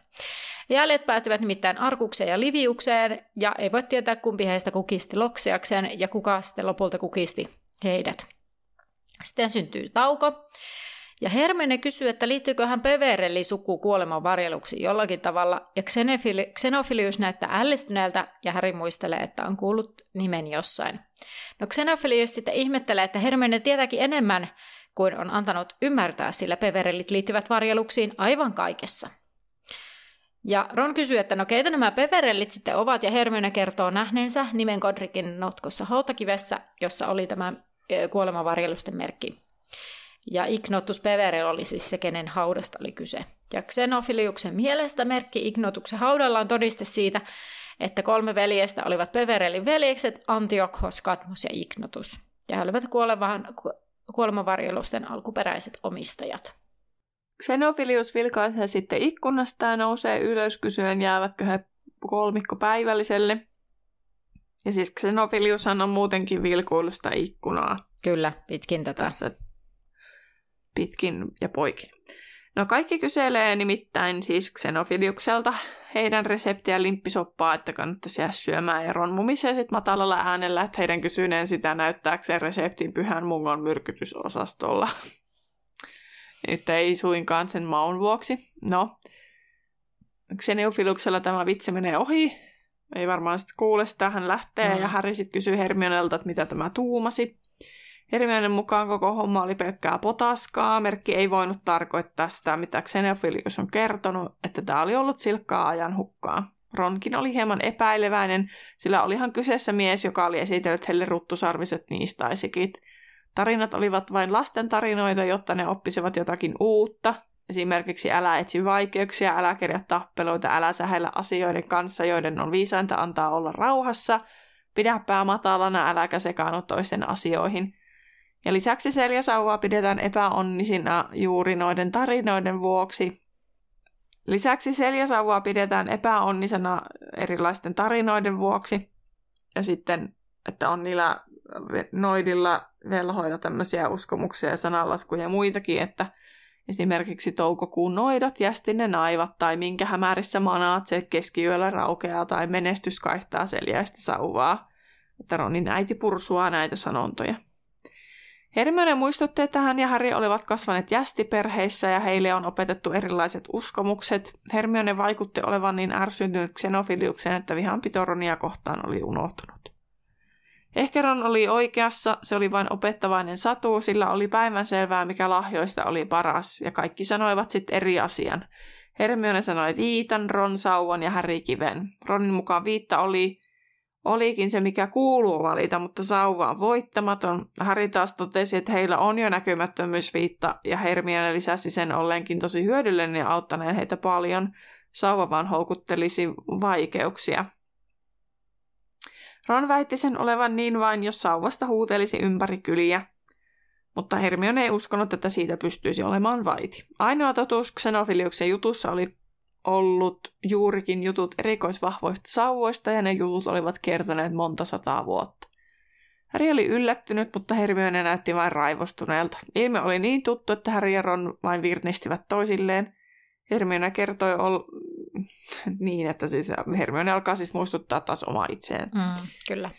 Speaker 1: Jäljet päätyvät nimittäin Arkukseen ja Liviukseen, ja ei voi tietää, kumpi heistä kukisti Loksiaksen ja kuka sitten lopulta kukisti heidät. Sitten syntyy tauko, ja Hermione kysyy, että liittyykö hän Peverelli suku kuoleman varjeluksi jollakin tavalla, ja Xenophilius näyttää ällistyneeltä, ja Harry muistelee, että on kuullut nimen jossain. No Xenophilius sitten ihmettelee, että Hermione tietääkin enemmän kuin on antanut ymmärtää, sillä Peverellit liittyvät varjeluksiin aivan kaikessa. Ja Ron kysyy, että no keitä nämä peverellit sitten ovat, ja Hermione kertoo nähneensä nimen Godricin notkossa hautakivessä, jossa oli tämä kuolemavarjelusten merkki. Ja Ignotus Peverel oli siis se, kenen haudasta oli kyse. Ja Xenofiliuksen mielestä merkki Ignotuksen haudalla on todiste siitä, että kolme veljestä olivat Peverelin veljekset Antiochos, Kadmus ja Ignotus. Ja he olivat kuolevan, kuolemavarjelusten alkuperäiset omistajat.
Speaker 2: Xenofilius vilkaisee sitten ikkunasta ja nousee ylös kysyen, jäävätkö he kolmikko päivälliselle. Ja siis Xenofilius on muutenkin vilkuilusta ikkunaa.
Speaker 1: Kyllä, pitkin tätä.
Speaker 2: Tässä pitkin ja poikin. No kaikki kyselee nimittäin siis Xenofiliukselta heidän reseptiä limppisoppaa, että kannattaisi jää syömään. Ja Ron mumisee sitten matalalla äänellä, että heidän kysyneen sitä näyttääkseen reseptin pyhän mungon myrkytysosastolla. että ei suinkaan sen maun vuoksi. No, Xenofiluksella tämä vitsi menee ohi. Ei varmaan sitten kuule sitä, hän lähtee mm. ja Harry sitten kysyy Hermionelta, että mitä tämä tuumasi. Hermionen mukaan koko homma oli pelkkää potaskaa. Merkki ei voinut tarkoittaa sitä, mitä Xenophilius on kertonut, että tämä oli ollut silkkaa ajan hukkaa. Ronkin oli hieman epäileväinen, sillä olihan kyseessä mies, joka oli esitellyt heille ruttusarviset niistaisikit. Tarinat olivat vain lasten tarinoita, jotta ne oppisivat jotakin uutta. Esimerkiksi älä etsi vaikeuksia, älä kerjä tappeluita, älä sähellä asioiden kanssa, joiden on viisainta antaa olla rauhassa. Pidä pää matalana, äläkä sekaannu toisten asioihin – ja lisäksi Seljasauvaa pidetään epäonnisina juuri noiden tarinoiden vuoksi. Lisäksi Seljasauvaa pidetään epäonnisena erilaisten tarinoiden vuoksi. Ja sitten, että on niillä noidilla velhoilla tämmöisiä uskomuksia ja sananlaskuja ja muitakin, että esimerkiksi toukokuun noidat jästi ne naivat tai minkä hämärissä manaat se keskiyöllä raukeaa tai menestys kaihtaa seljäistä sauvaa. Että Ronin äiti pursua näitä sanontoja. Hermione muistutti, että hän ja Harry olivat kasvaneet jästiperheissä ja heille on opetettu erilaiset uskomukset. Hermione vaikutti olevan niin ärsyntynyt Xenofiliukseen, että vihanpito Ronia kohtaan oli unohtunut. Ehkä Ron oli oikeassa, se oli vain opettavainen satu, sillä oli päivänselvää, mikä lahjoista oli paras, ja kaikki sanoivat sitten eri asian. Hermione sanoi viitan, Ron sauvan ja Harry kiven. Ronin mukaan viitta oli olikin se, mikä kuuluu valita, mutta sauva on voittamaton. Harry taas totesi, että heillä on jo näkymättömyysviitta, ja Hermione lisäsi sen olleenkin tosi hyödyllinen ja auttaneen heitä paljon. Sauva vaan houkuttelisi vaikeuksia. Ron väitti sen olevan niin vain, jos sauvasta huutelisi ympäri kyliä. Mutta Hermione ei uskonut, että siitä pystyisi olemaan vaiti. Ainoa totuus Xenofiliuksen jutussa oli ollut juurikin jutut erikoisvahvoista sauvoista ja ne jutut olivat kertoneet monta sataa vuotta. Harry oli yllättynyt, mutta Hermione näytti vain raivostuneelta. Ilme oli niin tuttu, että Harry ja Ron vain virnistivät toisilleen. Hermione kertoi ol... niin, että siis Hermione alkaa siis muistuttaa taas omaa itseään.
Speaker 1: Mm, kyllä.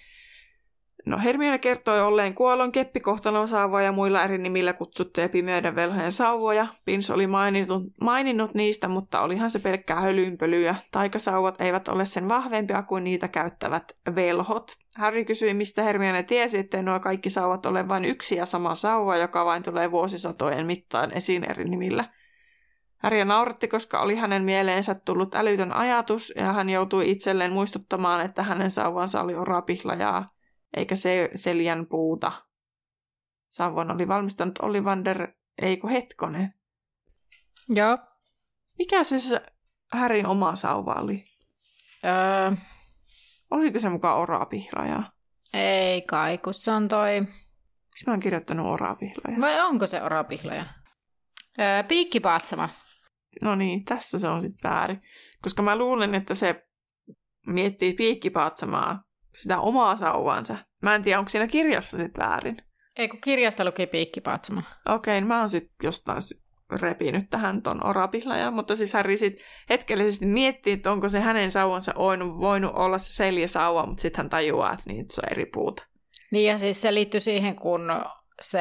Speaker 2: No Hermione kertoi olleen kuollon keppikohtalon sauvoja ja muilla eri nimillä kutsuttuja pimeyden velhojen sauvoja. Pins oli maininnut, maininnut niistä, mutta olihan se pelkkää hölynpölyä. Taikasauvat eivät ole sen vahvempia kuin niitä käyttävät velhot. Harry kysyi, mistä Hermione tiesi, että nuo kaikki sauvat ole vain yksi ja sama sauva, joka vain tulee vuosisatojen mittaan esiin eri nimillä. Harry nauratti, koska oli hänen mieleensä tullut älytön ajatus, ja hän joutui itselleen muistuttamaan, että hänen sauvansa oli orapihlajaa eikä se Seljan puuta. Savon oli valmistanut Ollivander, eikö hetkonen?
Speaker 1: Joo.
Speaker 2: Mikä se, se Härin oma sauva oli?
Speaker 1: Öö...
Speaker 2: Oliko se mukaan orapihlaja?
Speaker 1: Ei kai, kun se on toi...
Speaker 2: Miksi mä oon kirjoittanut orapihlaja?
Speaker 1: Vai onko se orapihlaja? Öö, piikkipaatsama.
Speaker 2: No niin, tässä se on sitten väärin. Koska mä luulen, että se miettii piikkipaatsamaa, sitä omaa sauvansa. Mä en tiedä, onko siinä kirjassa sitten väärin.
Speaker 1: Ei, kun kirjasta luki piikkipaatsama.
Speaker 2: Okei, okay, mä oon sitten jostain repinyt tähän ton orapilla, mutta siis Harry sit hetkellisesti miettii, että onko se hänen sauvansa voinut, voinut olla se seljäsauva, mutta sitten hän tajuaa, että niin, se on eri puuta.
Speaker 1: Niin ja siis se liittyy siihen, kun se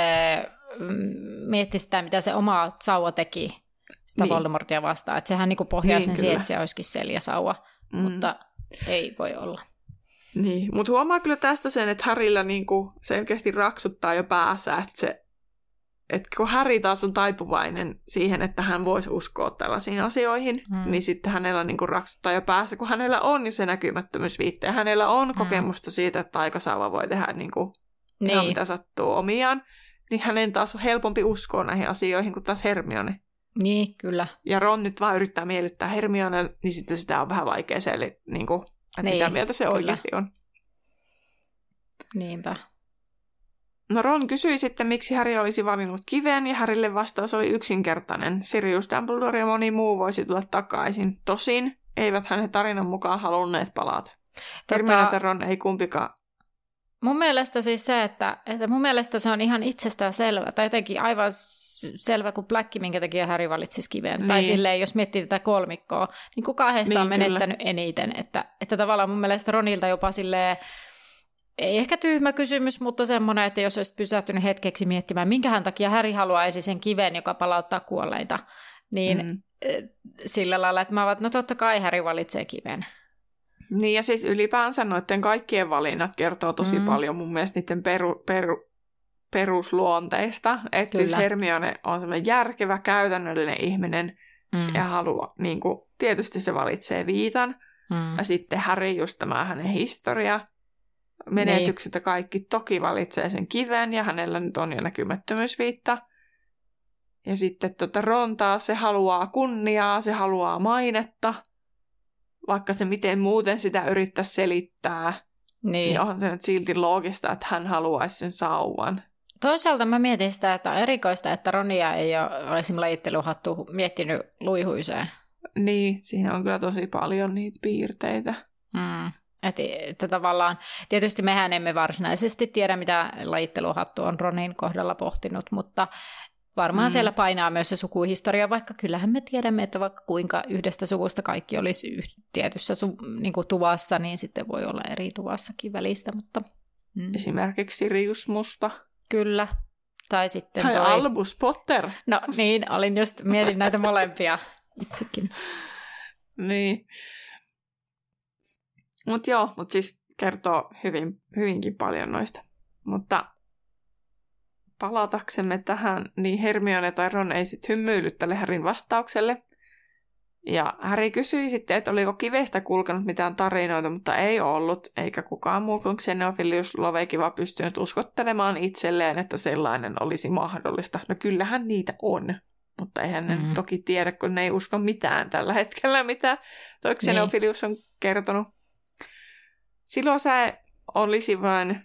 Speaker 1: mm, mietti sitä, mitä se oma sauva teki sitä niin. Voldemortia vastaan. Että sehän niinku pohjaa niin, sen siihen, että se olisikin seljäsauva, mm. mutta ei voi olla.
Speaker 2: Niin, mutta huomaa kyllä tästä sen, että Harilla niinku selkeästi raksuttaa jo päässä, että se että kun Harry taas on taipuvainen siihen, että hän voisi uskoa tällaisiin asioihin, mm. niin sitten hänellä niin raksuttaa jo päässä, kun hänellä on jo se näkymättömyysviitte, ja hänellä on mm. kokemusta siitä, että aikasauva voi tehdä niin kuin niin. ihan mitä sattuu omiaan, niin hänen taas on helpompi uskoa näihin asioihin kuin taas Hermione.
Speaker 1: Niin, kyllä.
Speaker 2: Ja Ron nyt vaan yrittää miellyttää Hermione, niin sitten sitä on vähän vaikea se, eli, niin kuin, että niin, mitä mieltä se kyllä. oikeasti on.
Speaker 1: Niinpä.
Speaker 2: No Ron kysyi sitten, miksi Harry olisi valinnut kiven, ja Harrylle vastaus oli yksinkertainen. Sirius Dumbledore ja moni muu voisi tulla takaisin. Tosin eivät hänen tarinan mukaan halunneet palata. Hermione tota... Ron ei kumpikaan
Speaker 1: Mun mielestä siis se, että, että mun mielestä se on ihan itsestään selvä, tai jotenkin aivan selvä kuin Black, minkä takia Harry valitsisi kiven. Niin. Tai silleen, jos miettii tätä kolmikkoa, niin kuka heistä niin, on menettänyt kyllä. eniten. Että, että tavallaan mun mielestä Ronilta jopa silleen, ei ehkä tyhmä kysymys, mutta semmoinen, että jos olisit pysähtynyt hetkeksi miettimään, minkähän takia Häri haluaisi sen kiven, joka palauttaa kuolleita, niin mm. sillä lailla, että mä vaan, no totta kai Häri valitsee kiven.
Speaker 2: Niin ja siis ylipäänsä noiden kaikkien valinnat kertoo tosi mm. paljon mun mielestä niiden peru, peru, perusluonteista. Että siis Hermione on semmoinen järkevä, käytännöllinen ihminen mm. ja haluaa, niin kuin, tietysti se valitsee viitan. Mm. Ja sitten Harry just tämä hänen historia menetykset niin. ja kaikki toki valitsee sen kiven ja hänellä nyt on jo näkymättömyysviitta. Ja sitten tota Ron taas se haluaa kunniaa, se haluaa mainetta, vaikka se miten muuten sitä yrittää selittää. Niin. niin onhan se nyt silti loogista, että hän haluaisi sen sauvan.
Speaker 1: Toisaalta mä mietin sitä, että on erikoista, että Ronia ei ole esimerkiksi lajitteluhattu miettinyt luihuiseen.
Speaker 2: Niin, siinä on kyllä tosi paljon niitä piirteitä.
Speaker 1: Mm. Että, että tavallaan, tietysti mehän emme varsinaisesti tiedä, mitä lajitteluhattu on Ronin kohdalla pohtinut, mutta varmaan mm. siellä painaa myös se sukuhistoria, vaikka kyllähän me tiedämme, että vaikka kuinka yhdestä suvusta kaikki olisi tietyssä su, niin kuin tuvassa, niin sitten voi olla eri tuvassakin välistä. Mutta,
Speaker 2: mm. Esimerkiksi Sirius Musta.
Speaker 1: Kyllä. Tai sitten
Speaker 2: tai
Speaker 1: toi...
Speaker 2: Albus Potter.
Speaker 1: No niin, olin just, mietin näitä molempia itsekin.
Speaker 2: niin. Mutta joo, mutta siis kertoo hyvin, hyvinkin paljon noista. Mutta palataksemme tähän, niin Hermione tai Ron ei sitten hymyillyt tälle Härin vastaukselle. Ja Häri kysyi sitten, että oliko kivestä kulkenut mitään tarinoita, mutta ei ollut, eikä kukaan muu kuin Xenophilius Lovekiva pystynyt uskottelemaan itselleen, että sellainen olisi mahdollista. No kyllähän niitä on, mutta eihän mm-hmm. ne toki tiedä, kun ne ei usko mitään tällä hetkellä, mitä toi Xenophilius on kertonut. Silloin sä olisi vain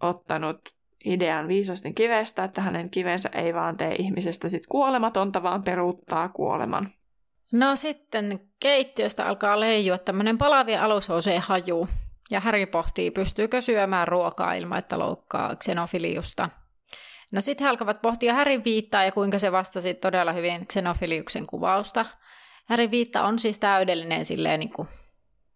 Speaker 2: ottanut idean viisasten kivestä, että hänen kivensä ei vaan tee ihmisestä sit kuolematonta, vaan peruuttaa kuoleman.
Speaker 1: No sitten keittiöstä alkaa leijua tämmöinen palavia alushousujen haju. Ja Harry pohtii, pystyykö syömään ruokaa ilman, että loukkaa xenofiliusta. No sitten he alkavat pohtia Härin viittaa ja kuinka se vastasi todella hyvin xenofiliuksen kuvausta. Härin viitta on siis täydellinen silleen niin kuin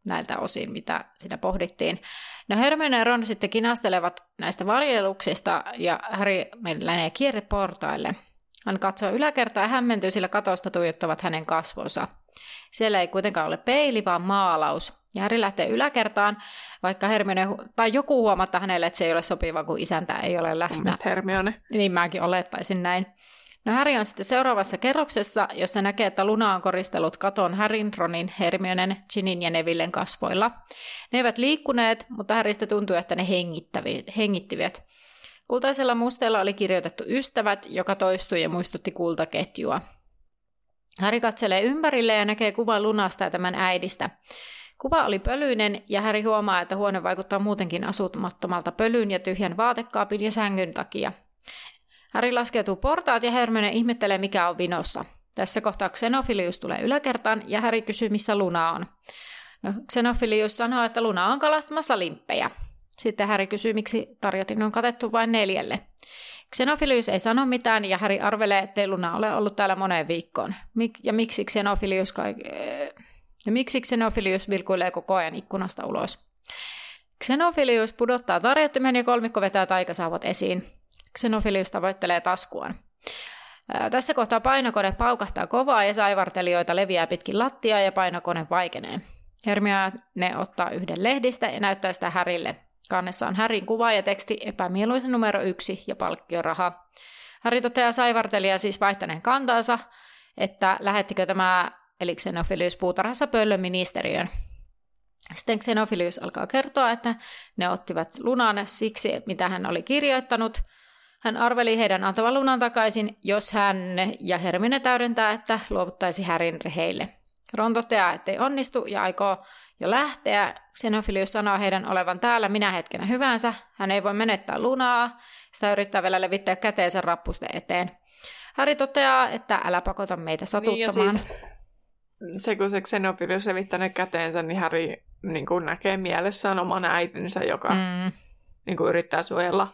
Speaker 1: näiltä osin, mitä siinä pohdittiin. No Hermione ja Ron sitten kinastelevat näistä varjeluksista ja Harry menee kierreportaille. Hän katsoo yläkertaa ja hämmentyy, sillä katosta tuijottavat hänen kasvonsa. Siellä ei kuitenkaan ole peili, vaan maalaus. Ja Harry lähtee yläkertaan, vaikka Hermione, tai joku huomata hänelle, että se ei ole sopiva, kun isäntä ei ole läsnä.
Speaker 2: Hermione.
Speaker 1: Niin mäkin olettaisin näin. No Harry on sitten seuraavassa kerroksessa, jossa näkee, että Luna on koristellut katon Harryn, Ronin, Hermionen, Ginin ja Nevillen kasvoilla. Ne eivät liikkuneet, mutta Harrystä tuntui, että ne hengittivät. Kultaisella musteella oli kirjoitettu ystävät, joka toistui ja muistutti kultaketjua. Harry katselee ympärille ja näkee kuvan Lunasta ja tämän äidistä. Kuva oli pölyinen ja Harry huomaa, että huone vaikuttaa muutenkin asumattomalta pölyn ja tyhjän vaatekaapin ja sängyn takia. Harry laskeutuu portaat ja Hermione ihmettelee, mikä on vinossa. Tässä kohtaa Xenofilius tulee yläkertaan ja Harry kysyy, missä Luna on. No, Xenofilius sanoo, että Luna on kalastamassa limppejä. Sitten Harry kysyy, miksi tarjotin on katettu vain neljälle. Xenofilius ei sano mitään ja Harry arvelee, ettei Luna ole ollut täällä moneen viikkoon. Mik- ja miksi Xenofilius, ka- ja miksi Xenofilius vilkuilee koko ajan ikkunasta ulos? Xenofilius pudottaa tarjottimen ja kolmikko vetää taikasauvat esiin. Xenofilius tavoittelee taskuaan. Tässä kohtaa painokone paukahtaa kovaa ja saivartelijoita leviää pitkin lattiaa ja painokone vaikenee. Hermione ottaa yhden lehdistä ja näyttää sitä Härille. Kannessa on Härin kuva ja teksti epämieluisen numero yksi ja palkkioraha. Häri toteaa saivartelija siis vaihtaneen kantaansa, että lähettikö tämä eli Xenophilius puutarhassa pöllön ministeriön. Sitten Xenophilius alkaa kertoa, että ne ottivat lunan siksi, mitä hän oli kirjoittanut. Hän arveli heidän antavan lunan takaisin, jos hän ja Hermine täydentää, että luovuttaisi Härin heille. Ron toteaa, ettei onnistu ja aikoo jo lähteä. Xenophilius sanoo heidän olevan täällä minä hetkenä hyvänsä. Hän ei voi menettää lunaa. Sitä yrittää vielä levittää käteensä rappusten eteen. Harry toteaa, että älä pakota meitä satuttamaan. Niin
Speaker 2: siis, se kun se Xenophilius levittää ne käteensä, niin Harry niin kuin näkee mielessään oman äitinsä, joka mm. niin kuin yrittää suojella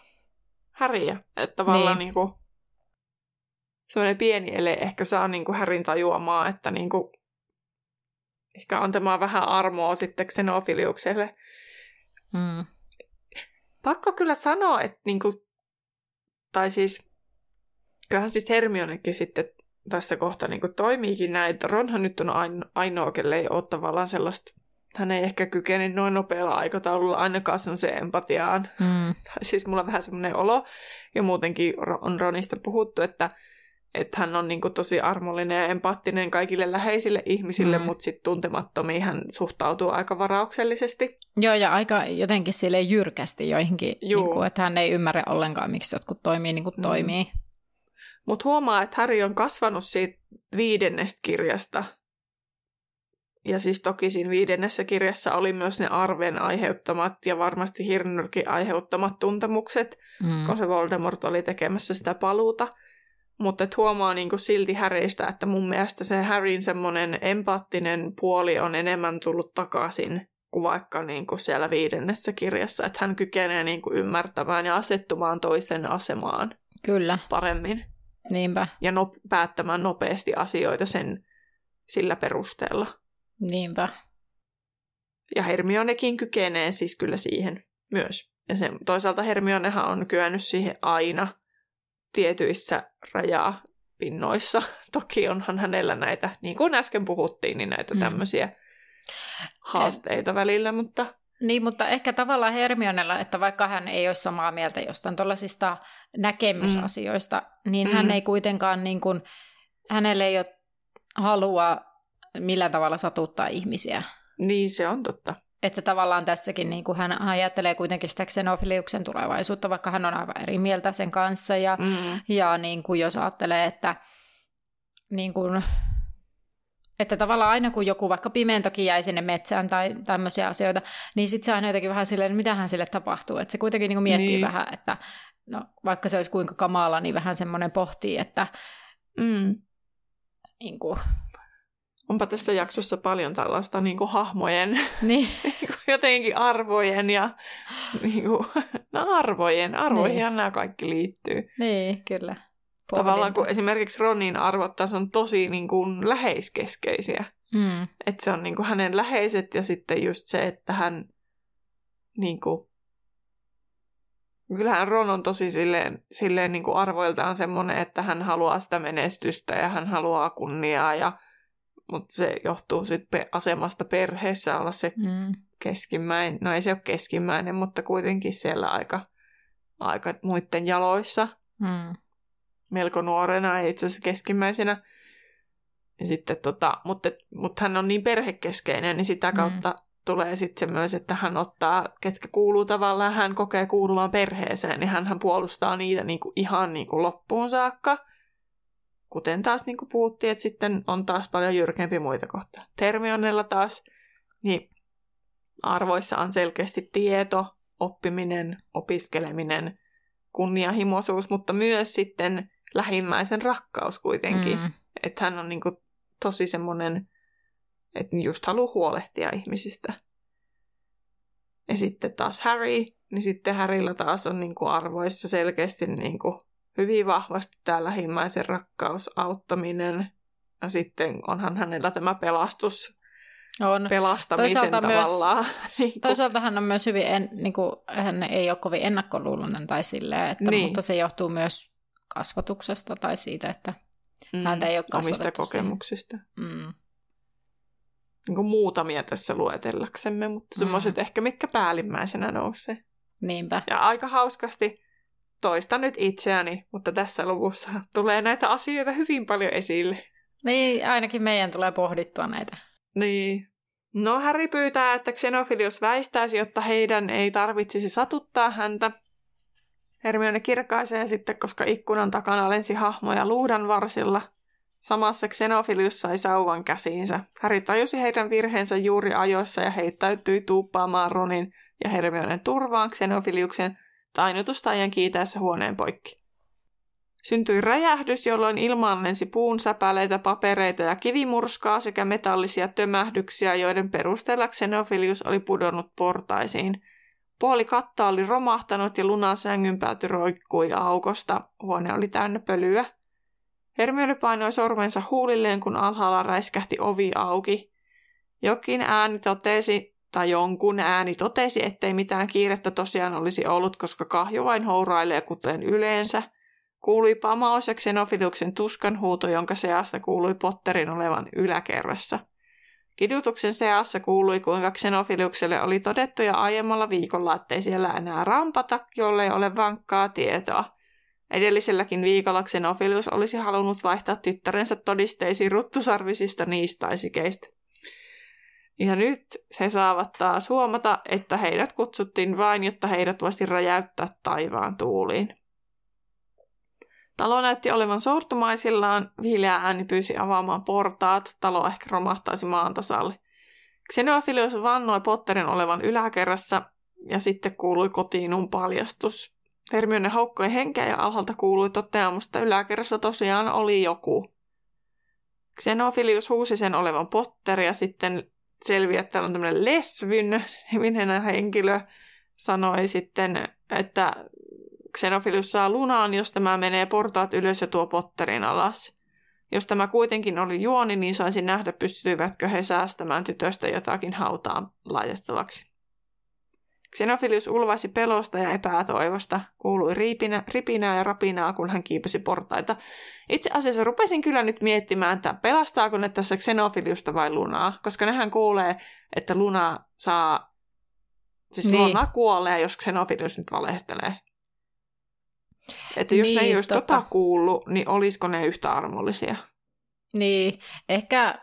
Speaker 2: Harryä. Että tavallaan niin. niin kuin, semmoinen pieni ele ehkä saa niin kuin Harryn tajuamaan, että niin kuin, ehkä antamaan vähän armoa sitten Xenofiliukselle. Mm. Pakko kyllä sanoa, että niinku, tai siis, kyllähän siis Hermionekin sitten tässä kohtaa niin toimiikin näin, että Ronhan nyt on ainoa, kelle ei ole tavallaan sellaista, hän ei ehkä kykene noin nopealla aikataululla ainakaan semmoiseen empatiaan. Mm. siis mulla on vähän semmoinen olo, ja muutenkin on Ronista puhuttu, että että hän on niin kuin tosi armollinen ja empaattinen kaikille läheisille ihmisille, mm. mutta sitten tuntemattomiin hän suhtautuu aika varauksellisesti.
Speaker 1: Joo, ja aika jotenkin sille jyrkästi joihinkin, niin kuin, että hän ei ymmärrä ollenkaan, miksi jotkut toimii niin kuin mm. toimii.
Speaker 2: Mutta huomaa, että Harry on kasvanut siitä viidennestä kirjasta. Ja siis toki siinä viidennessä kirjassa oli myös ne arven aiheuttamat ja varmasti Hirnyrkin aiheuttamat tuntemukset, mm. kun se Voldemort oli tekemässä sitä paluuta – mutta et huomaa niinku silti Harrystä, että mun mielestä se Harryn semmoinen empaattinen puoli on enemmän tullut takaisin kuin vaikka niinku siellä viidennessä kirjassa. Että hän kykenee niinku ymmärtämään ja asettumaan toisen asemaan
Speaker 1: Kyllä.
Speaker 2: paremmin.
Speaker 1: Niinpä.
Speaker 2: Ja no, päättämään nopeasti asioita sen sillä perusteella.
Speaker 1: Niinpä.
Speaker 2: Ja Hermionekin kykenee siis kyllä siihen myös. Ja se, toisaalta Hermionehan on kyennyt siihen aina – tietyissä rajapinnoissa. Toki onhan hänellä näitä, niin kuin äsken puhuttiin, niin näitä mm. tämmöisiä haasteita välillä, mutta...
Speaker 1: Niin, mutta ehkä tavallaan Hermionella, että vaikka hän ei ole samaa mieltä jostain tuollaisista näkemysasioista, mm. niin mm. hän ei kuitenkaan, niin kuin, hänelle ei ole halua millä tavalla satuttaa ihmisiä.
Speaker 2: Niin, se on totta.
Speaker 1: Että tavallaan tässäkin niin kuin hän ajattelee kuitenkin sitä Xenofiliuksen tulevaisuutta, vaikka hän on aivan eri mieltä sen kanssa. Ja, mm. ja niin kuin jos ajattelee, että, niin kuin, että tavallaan aina kun joku vaikka pimentokin jäi sinne metsään tai tämmöisiä asioita, niin sitten se aina jotenkin vähän silleen, mitä hän sille tapahtuu. Että se kuitenkin niin kuin miettii niin. vähän, että no, vaikka se olisi kuinka kamala, niin vähän semmoinen pohtii, että mm,
Speaker 2: niin kuin, onpa tässä jaksossa paljon tällaista niin kuin hahmojen, niin. Niinku jotenkin arvojen ja niin kuin, no arvojen, arvoihin niin. nämä kaikki liittyy.
Speaker 1: Niin, kyllä.
Speaker 2: Pohdinta. Tavallaan kun esimerkiksi Ronin arvot taas on tosi niin kuin läheiskeskeisiä. Mm. Että se on niin kuin hänen läheiset ja sitten just se, että hän niin kuin, kyllähän Ron on tosi silleen, silleen niin kuin arvoiltaan semmoinen, että hän haluaa sitä menestystä ja hän haluaa kunniaa ja mutta se johtuu sitten asemasta perheessä olla se mm. keskimmäinen. No ei se ole keskimmäinen, mutta kuitenkin siellä aika, aika muiden jaloissa. Mm. Melko nuorena, ei itse asiassa keskimmäisenä. Ja sitten tota, mutta, mutta hän on niin perhekeskeinen, niin sitä mm. kautta mm. tulee sitten se myös, että hän ottaa, ketkä kuuluu tavallaan, hän kokee kuulumaan perheeseen, niin hän, hän puolustaa niitä niinku ihan niinku loppuun saakka kuten taas niin kuin puhuttiin, että sitten on taas paljon jyrkempi muita kohtaa. Termionella taas, niin arvoissa on selkeästi tieto, oppiminen, opiskeleminen, kunnianhimoisuus, mutta myös sitten lähimmäisen rakkaus kuitenkin.
Speaker 1: Mm.
Speaker 2: Että hän on niin kuin tosi semmoinen, että just haluaa huolehtia ihmisistä. Ja sitten taas Harry, niin sitten Harrylla taas on niin kuin arvoissa selkeästi niin kuin hyvin vahvasti tämä lähimmäisen rakkaus, auttaminen. Ja sitten onhan hänellä tämä pelastus,
Speaker 1: On.
Speaker 2: pelastamisen
Speaker 1: Toisaalta myös-
Speaker 2: tavallaan. niin kuin,
Speaker 1: Toisaalta hän on myös hyvin, en, niin kuin, hän ei ole kovin ennakkoluuloinen tai silleen, että,
Speaker 2: Niin.
Speaker 1: mutta se johtuu myös kasvatuksesta tai siitä, että
Speaker 2: mm,
Speaker 1: häntä ei ole
Speaker 2: omista
Speaker 1: kasvatettu siihen.
Speaker 2: kokemuksista.
Speaker 1: mm,
Speaker 2: Niin kuin muutamia tässä luetellaksemme, mutta
Speaker 1: Mm.
Speaker 2: semmoiset ehkä mitkä päällimmäisenä nousee.
Speaker 1: niinpä.
Speaker 2: Ja aika hauskasti toista nyt itseäni, mutta tässä luvussa tulee näitä asioita hyvin paljon esille.
Speaker 1: Niin, ainakin meidän tulee pohdittua näitä.
Speaker 2: Niin. No Harry pyytää, että Xenophilius väistäisi, jotta heidän ei tarvitsisi satuttaa häntä. Hermione kirkaisee sitten, koska ikkunan takana lensi hahmoja luudan varsilla. Samassa Xenophilius sai sauvan käsiinsä. Harry tajusi heidän virheensä juuri ajoissa ja heittäytyi tuuppaamaan Ronin ja Hermionen turvaan Xenophiliuksen tainutusta ajan kiitäessä huoneen poikki. Syntyi räjähdys, jolloin ilmaan lensi puun säpäleitä, papereita ja kivimurskaa sekä metallisia tömähdyksiä, joiden perusteella Xenophilius oli pudonnut portaisiin. Puoli katta oli romahtanut ja Lunan sängyn pääty roikkui aukosta. Huone oli täynnä pölyä. Hermione painoi sormensa huulilleen, kun alhaalla räiskähti ovi auki. Jokin ääni totesi, tai jonkun ääni totesi, ettei mitään kiirettä tosiaan olisi ollut, koska kahjo vain hourailee kuten yleensä. Kuului pamaus ja Xenophiliuksen tuskan huuto, jonka seasta kuului Potterin olevan yläkerrassa. Kidutuksen seassa kuului, kuinka Xenophiliukselle oli todettu jo aiemmalla viikolla, ettei siellä enää rampata, jollei ole vankkaa tietoa. Edelliselläkin viikolla Xenophilius olisi halunnut vaihtaa tyttärensä todisteisiin ruttusarvisista niistaisikeistä. Ja nyt he saavat taas huomata, että heidät kutsuttiin vain, jotta heidät voisi räjäyttää taivaan tuuliin. Talo näytti olevan sortumaisillaan, viileä ääni pyysi avaamaan portaat, talo ehkä romahtaisi maan tasalle. Xenophilius vannoi Potterin olevan yläkerrassa, ja sitten kuului kotiinun paljastus. Hermione haukkoi henkeä ja alhaalta kuului toteamusta yläkerrassa tosiaan oli joku. Xenophilius huusi sen olevan Potter ja sitten selviää, että täällä on tämmöinen Lesvyn niminen henkilö, sanoi sitten, että Xenophilius saa lunaan, jos tämä menee portaat ylös ja tuo Potterin alas. Jos tämä kuitenkin oli juoni, niin saisi nähdä, pystyvätkö he säästämään tytöstä jotakin hautaan laitettavaksi. Xenophilius ulvaisi pelosta ja epätoivosta. Kuului riipinä, ripinää ja rapinaa, kun hän kiipesi portaita. Itse asiassa rupesin kyllä nyt miettimään, että pelastaako ne tässä Xenophiliusta vai Lunaa, koska nehän kuulee, että Luna saa, siis
Speaker 1: Niin.
Speaker 2: Luna kuolee, jos Xenophilius nyt valehtelee. Että jos ne ei
Speaker 1: Niin,
Speaker 2: olisi tota kuullut, niin olisiko ne yhtä armollisia?
Speaker 1: Niin, ehkä,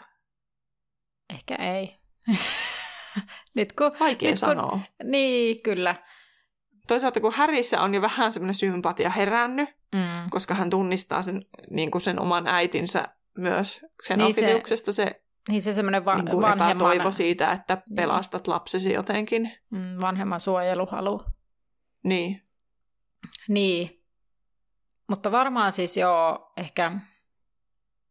Speaker 1: ehkä ei. nyt kun,
Speaker 2: Vaikea
Speaker 1: nyt kun,
Speaker 2: sanoa.
Speaker 1: Niin, kyllä.
Speaker 2: Toisaalta kun Härissä on jo vähän semmoinen sympatia herännyt,
Speaker 1: Mm.
Speaker 2: koska hän tunnistaa sen, niin kuin sen oman äitinsä myös Xenophiliuksesta se,
Speaker 1: Niin se semmoinen va-
Speaker 2: niin kuin
Speaker 1: vanhemman,
Speaker 2: epätoivo siitä, että
Speaker 1: Niin.
Speaker 2: pelastat lapsesi jotenkin.
Speaker 1: mm, vanhemman suojeluhalu.
Speaker 2: Niin.
Speaker 1: Niin. Mutta varmaan siis joo, ehkä,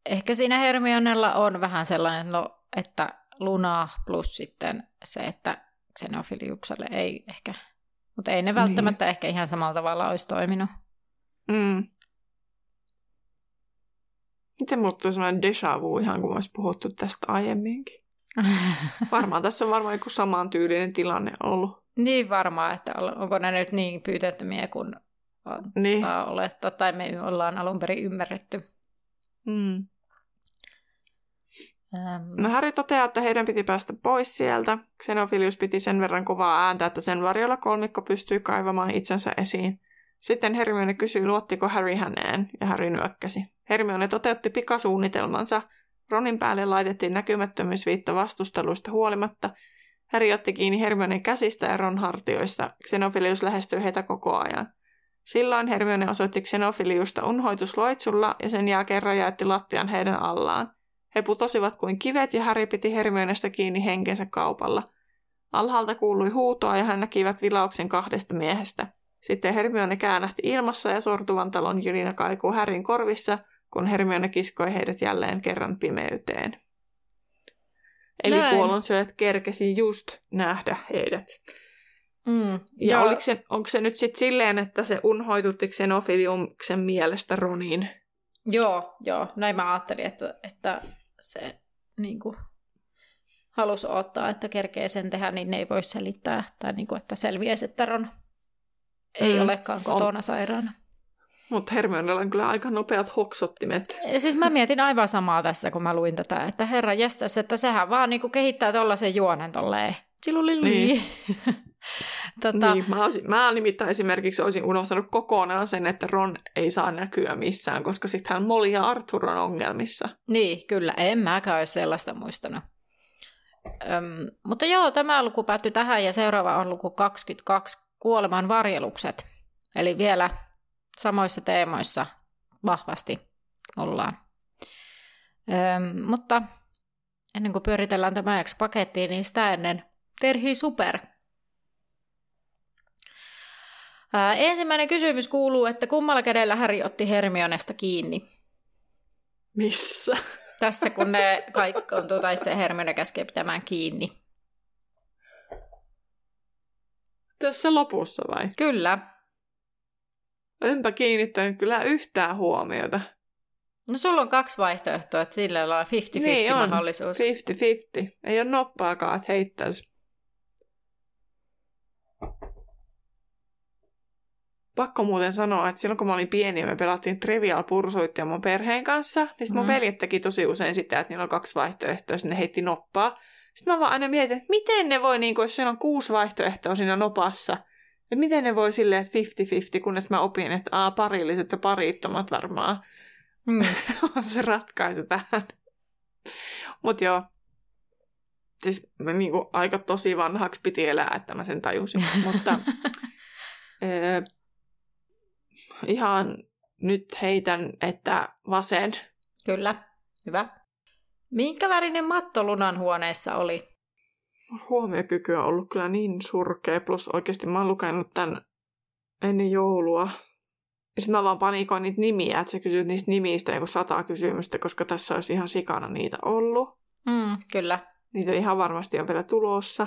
Speaker 1: ehkä siinä Hermionella on vähän sellainen, no, että Luna plus sitten se, että Xenophiliukselle ei ehkä, mutta ei ne välttämättä ehkä ihan samalla tavalla olisi toiminut.
Speaker 2: Mm. Miten mulle tuli semmoinen déjà vu ihan kun olisi puhuttu tästä aiemminkin. Varmaan tässä on varmaan joku samantyylinen tilanne ollut.
Speaker 1: niin varmaan, että onko ne nyt niin pyytettömiä kuin
Speaker 2: Niin.
Speaker 1: olettaa, tai me ollaan alun perin ymmärretty.
Speaker 2: Mm.
Speaker 1: Ähm,
Speaker 2: No Harry toteaa, että heidän piti päästä pois sieltä. Xenophilius piti sen verran kovaa ääntä, että sen varjolla kolmikko pystyi kaivamaan itsensä esiin. Sitten Hermione kysyi, luottiko Harry häneen, ja Harry nyökkäsi. Hermione toteutti pikasuunnitelmansa. Ronin päälle laitettiin näkymättömyysviitta vastusteluista huolimatta. Harry otti kiinni Hermionen käsistä ja Ron hartioista. Xenophilius lähestyi heitä koko ajan. Silloin Hermione osoitti Xenophiliusta unhoitusloitsulla ja sen jälkeen räjäytti lattian heidän allaan. He putosivat kuin kivet ja Harry piti Hermionesta kiinni henkensä kaupalla. Alhaalta kuului huutoa ja hän näkivät vilauksen kahdesta miehestä. Sitten Hermione käännähti ilmassa ja sortuvan talon jyrinä kaikuu Härin korvissa, kun Hermione kiskoi heidät jälleen kerran pimeyteen. Eli
Speaker 1: Näin.
Speaker 2: kuollonsyöjät kerkesi just nähdä heidät.
Speaker 1: Mm.
Speaker 2: Ja oliko se, onko se nyt sitten silleen, että se unhoitutti Xenophiliumksen mielestä Ronin?
Speaker 1: Joo, joo, näin mä ajattelin, että, että se niin kuin, halusi odottaa, että kerkee sen tehdä, niin ne ei voi selittää, tai niin kuin, että selviäisi, että Ron ei
Speaker 2: Mm.
Speaker 1: olekaan kotona sairaana.
Speaker 2: Mutta Hermionella on kyllä aika nopeat hoksottimet.
Speaker 1: Ja siis mä mietin aivan samaa tässä, kun mä luin tätä, että herra jästäs, että sehän vaan niin kuin kehittää tollasen juonen tolleen. Silulilui.
Speaker 2: Niin.
Speaker 1: tota,
Speaker 2: Niin, mä, olisin, mä nimittäin esimerkiksi olisin unohtanut kokonaan sen, että Ron ei saa näkyä missään, koska sittenhän Molly ja Arthur on ongelmissa.
Speaker 1: Niin, kyllä. En mäkään olisi sellaista muistanut. Öm, mutta joo, tämä luku päättyi tähän ja seuraava on luku 22, kuoleman varjelukset. Eli vielä samoissa teemoissa vahvasti ollaan. Öm, mutta ennen kuin pyöritellään tämä jakso pakettiin, niin sitä ennen Terhi Super. Ää, ensimmäinen kysymys kuuluu, että kummalla kädellä Harry otti Hermionesta kiinni?
Speaker 2: Missä?
Speaker 1: Tässä kun ne kaikki on, tai se Hermione käskee pitämään kiinni.
Speaker 2: Tässä lopussa vai?
Speaker 1: Kyllä.
Speaker 2: Enpä kiinnittänyt kyllä yhtään huomiota.
Speaker 1: No sulla on kaksi vaihtoehtoa, että sillä on 50-50
Speaker 2: Niin on.
Speaker 1: mahdollisuus.
Speaker 2: 50-50. Ei ole noppaakaan, että heittäisi. Pakko muuten sanoa, että silloin kun mä olin pieni ja me pelattiin Trivial Pursuittia mun perheen kanssa, niin sit mun
Speaker 1: Mm.
Speaker 2: veljet teki tosi usein sitä, että niillä on kaksi vaihtoehtoa, ja ne heitti noppaa. Sitten mä vaan aina mietin, että miten ne voi, niin kun, jos siellä on kuusi vaihtoehtoa siinä nopassa, että miten ne voi silleen, että 50-50, kunnes mä opin, että aa, parilliset ja parittomat varmaan
Speaker 1: Mm.
Speaker 2: on se ratkaisu tähän. Mutta joo, siis mä niinku aika tosi vanhaksi piti elää, että mä sen tajusin. Mutta ö, ihan nyt heitän, että vasen.
Speaker 1: Kyllä. Hyvä. Minkä värinen matto Lunan huoneessa oli?
Speaker 2: Huomiokyky on ollut kyllä niin surkea, plus oikeasti mä oon lukenut tämän ennen joulua. Ja sitten mä vaan panikoin niitä nimiä, että sä kysyt niistä nimistä joku sata kysymystä, koska tässä olisi ihan sikana niitä ollut.
Speaker 1: Mm, kyllä.
Speaker 2: Niitä ihan varmasti on vielä tulossa.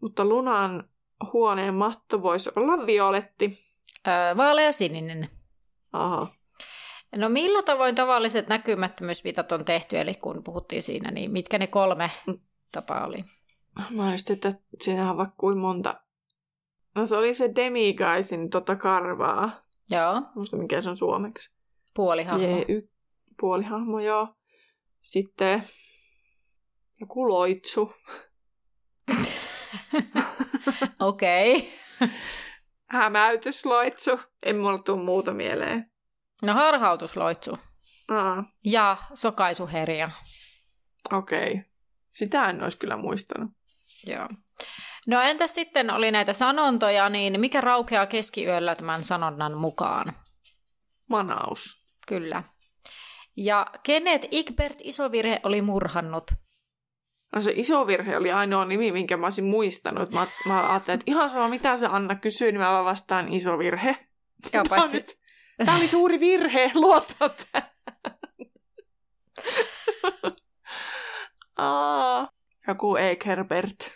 Speaker 2: Mutta Lunan huoneen matto voisi olla violetti.
Speaker 1: Öö, vaalea sininen.
Speaker 2: Aha.
Speaker 1: No millä tavoin tavalliset näkymättömyysvitat on tehty, eli kun puhuttiin siinä, niin mitkä ne kolme Tapaa oli?
Speaker 2: Mä just, että siinähän vaikka kuin monta. No se oli se Demigaisin tota karvaa.
Speaker 1: Joo,
Speaker 2: Muista mikä se on suomeksi.
Speaker 1: puolihahmo.
Speaker 2: Jee, y- puolihahmo, joo. Sitten joku loitsu.
Speaker 1: Okei. Okay.
Speaker 2: Hämäytysloitsu. En mulla tule muuta mieleen.
Speaker 1: No harhautusloitsu.
Speaker 2: Aa,
Speaker 1: Ja sokaisuherja.
Speaker 2: okei. Okay. Sitä en olisi kyllä muistanut.
Speaker 1: Joo. No entäs sitten oli näitä sanontoja, niin mikä raukeaa keskiyöllä tämän sanonnan mukaan?
Speaker 2: Manaus.
Speaker 1: Kyllä. Ja kenet Igbert Isovirhe oli murhannut?
Speaker 2: No se iso virhe oli ainoa nimi, minkä mä olisin muistanut. Mä, mä ajattelin, että ihan sama mitä se Anna kysyy, niin mä vaan vastaan iso virhe. On
Speaker 1: paitsi,
Speaker 2: nyt, tää oli suuri virhe, luota tähän. Aa, joku Ekerbert.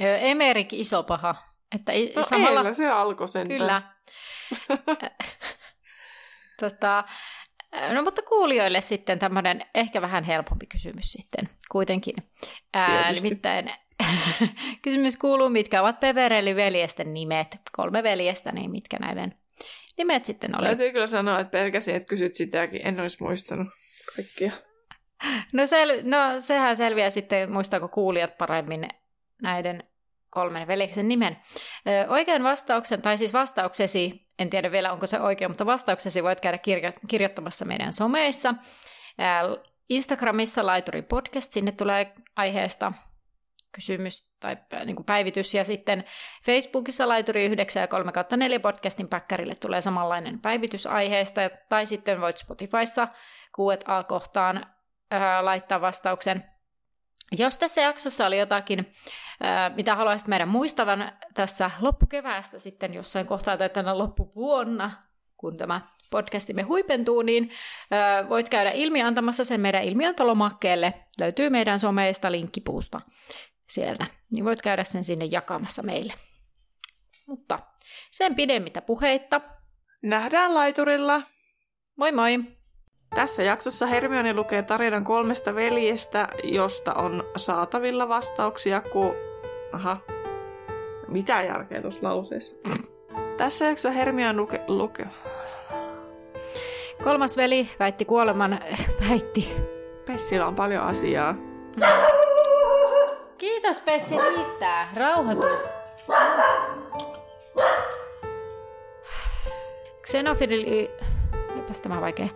Speaker 1: Ö, Emerik Isopaha. Että i-
Speaker 2: No
Speaker 1: samalla...
Speaker 2: Eellä se alkoi sen.
Speaker 1: Kyllä. tota, no mutta kuulijoille sitten tämmöinen ehkä vähän helpompi kysymys sitten kuitenkin. Ää, nimittäin kysymys kuuluu, mitkä ovat Peverelli-veljesten nimet? Kolme veljestä, niin mitkä näiden nimet sitten oli?
Speaker 2: Täytyy kyllä sanoa, että pelkäsin, että kysyt sitäkin. En olisi muistanut kaikkia.
Speaker 1: No, sel- no sehän selviää sitten, muistaako kuulijat paremmin näiden kolmen veljeksen nimen. Ö, oikean vastauksen, tai siis vastauksesi, en tiedä vielä onko se oikein, mutta vastauksesi voit käydä kirjo- kirjoittamassa meidän someissa. Ää, Instagramissa Laituri Podcast, sinne tulee aiheesta kysymys tai niin kuin päivitys. Ja sitten Facebookissa Laituri 9 ja 3 4 podcastin päkkärille tulee samanlainen päivitys aiheesta. Tai sitten voit Spotifyssa Q&A-kohtaan ää, laittaa vastauksen. Jos tässä jaksossa oli jotakin, mitä haluaisit meidän muistavan tässä loppukeväästä sitten jossain kohtaa tai tänä loppuvuonna, kun tämä podcastimme huipentuu, niin voit käydä ilmiantamassa sen meidän ilmiantolomakkeelle. Löytyy meidän someista linkkipuusta sieltä, niin voit käydä sen sinne jakamassa meille. Mutta sen pidemmittä puheitta.
Speaker 2: Nähdään laiturilla.
Speaker 1: Moi moi!
Speaker 2: Tässä jaksossa Hermione lukee tarinan kolmesta veljestä, josta on saatavilla vastauksia, kun... Aha. Mitä järkeä tuossa lauseessa? Tässä jaksossa Hermione luke... luke...
Speaker 1: Kolmas veli väitti kuoleman... väitti.
Speaker 2: Pessillä on paljon asiaa.
Speaker 1: Kiitos Pessi, riittää. Rauhoitu. Xenofili... Olipas tämä vaikea.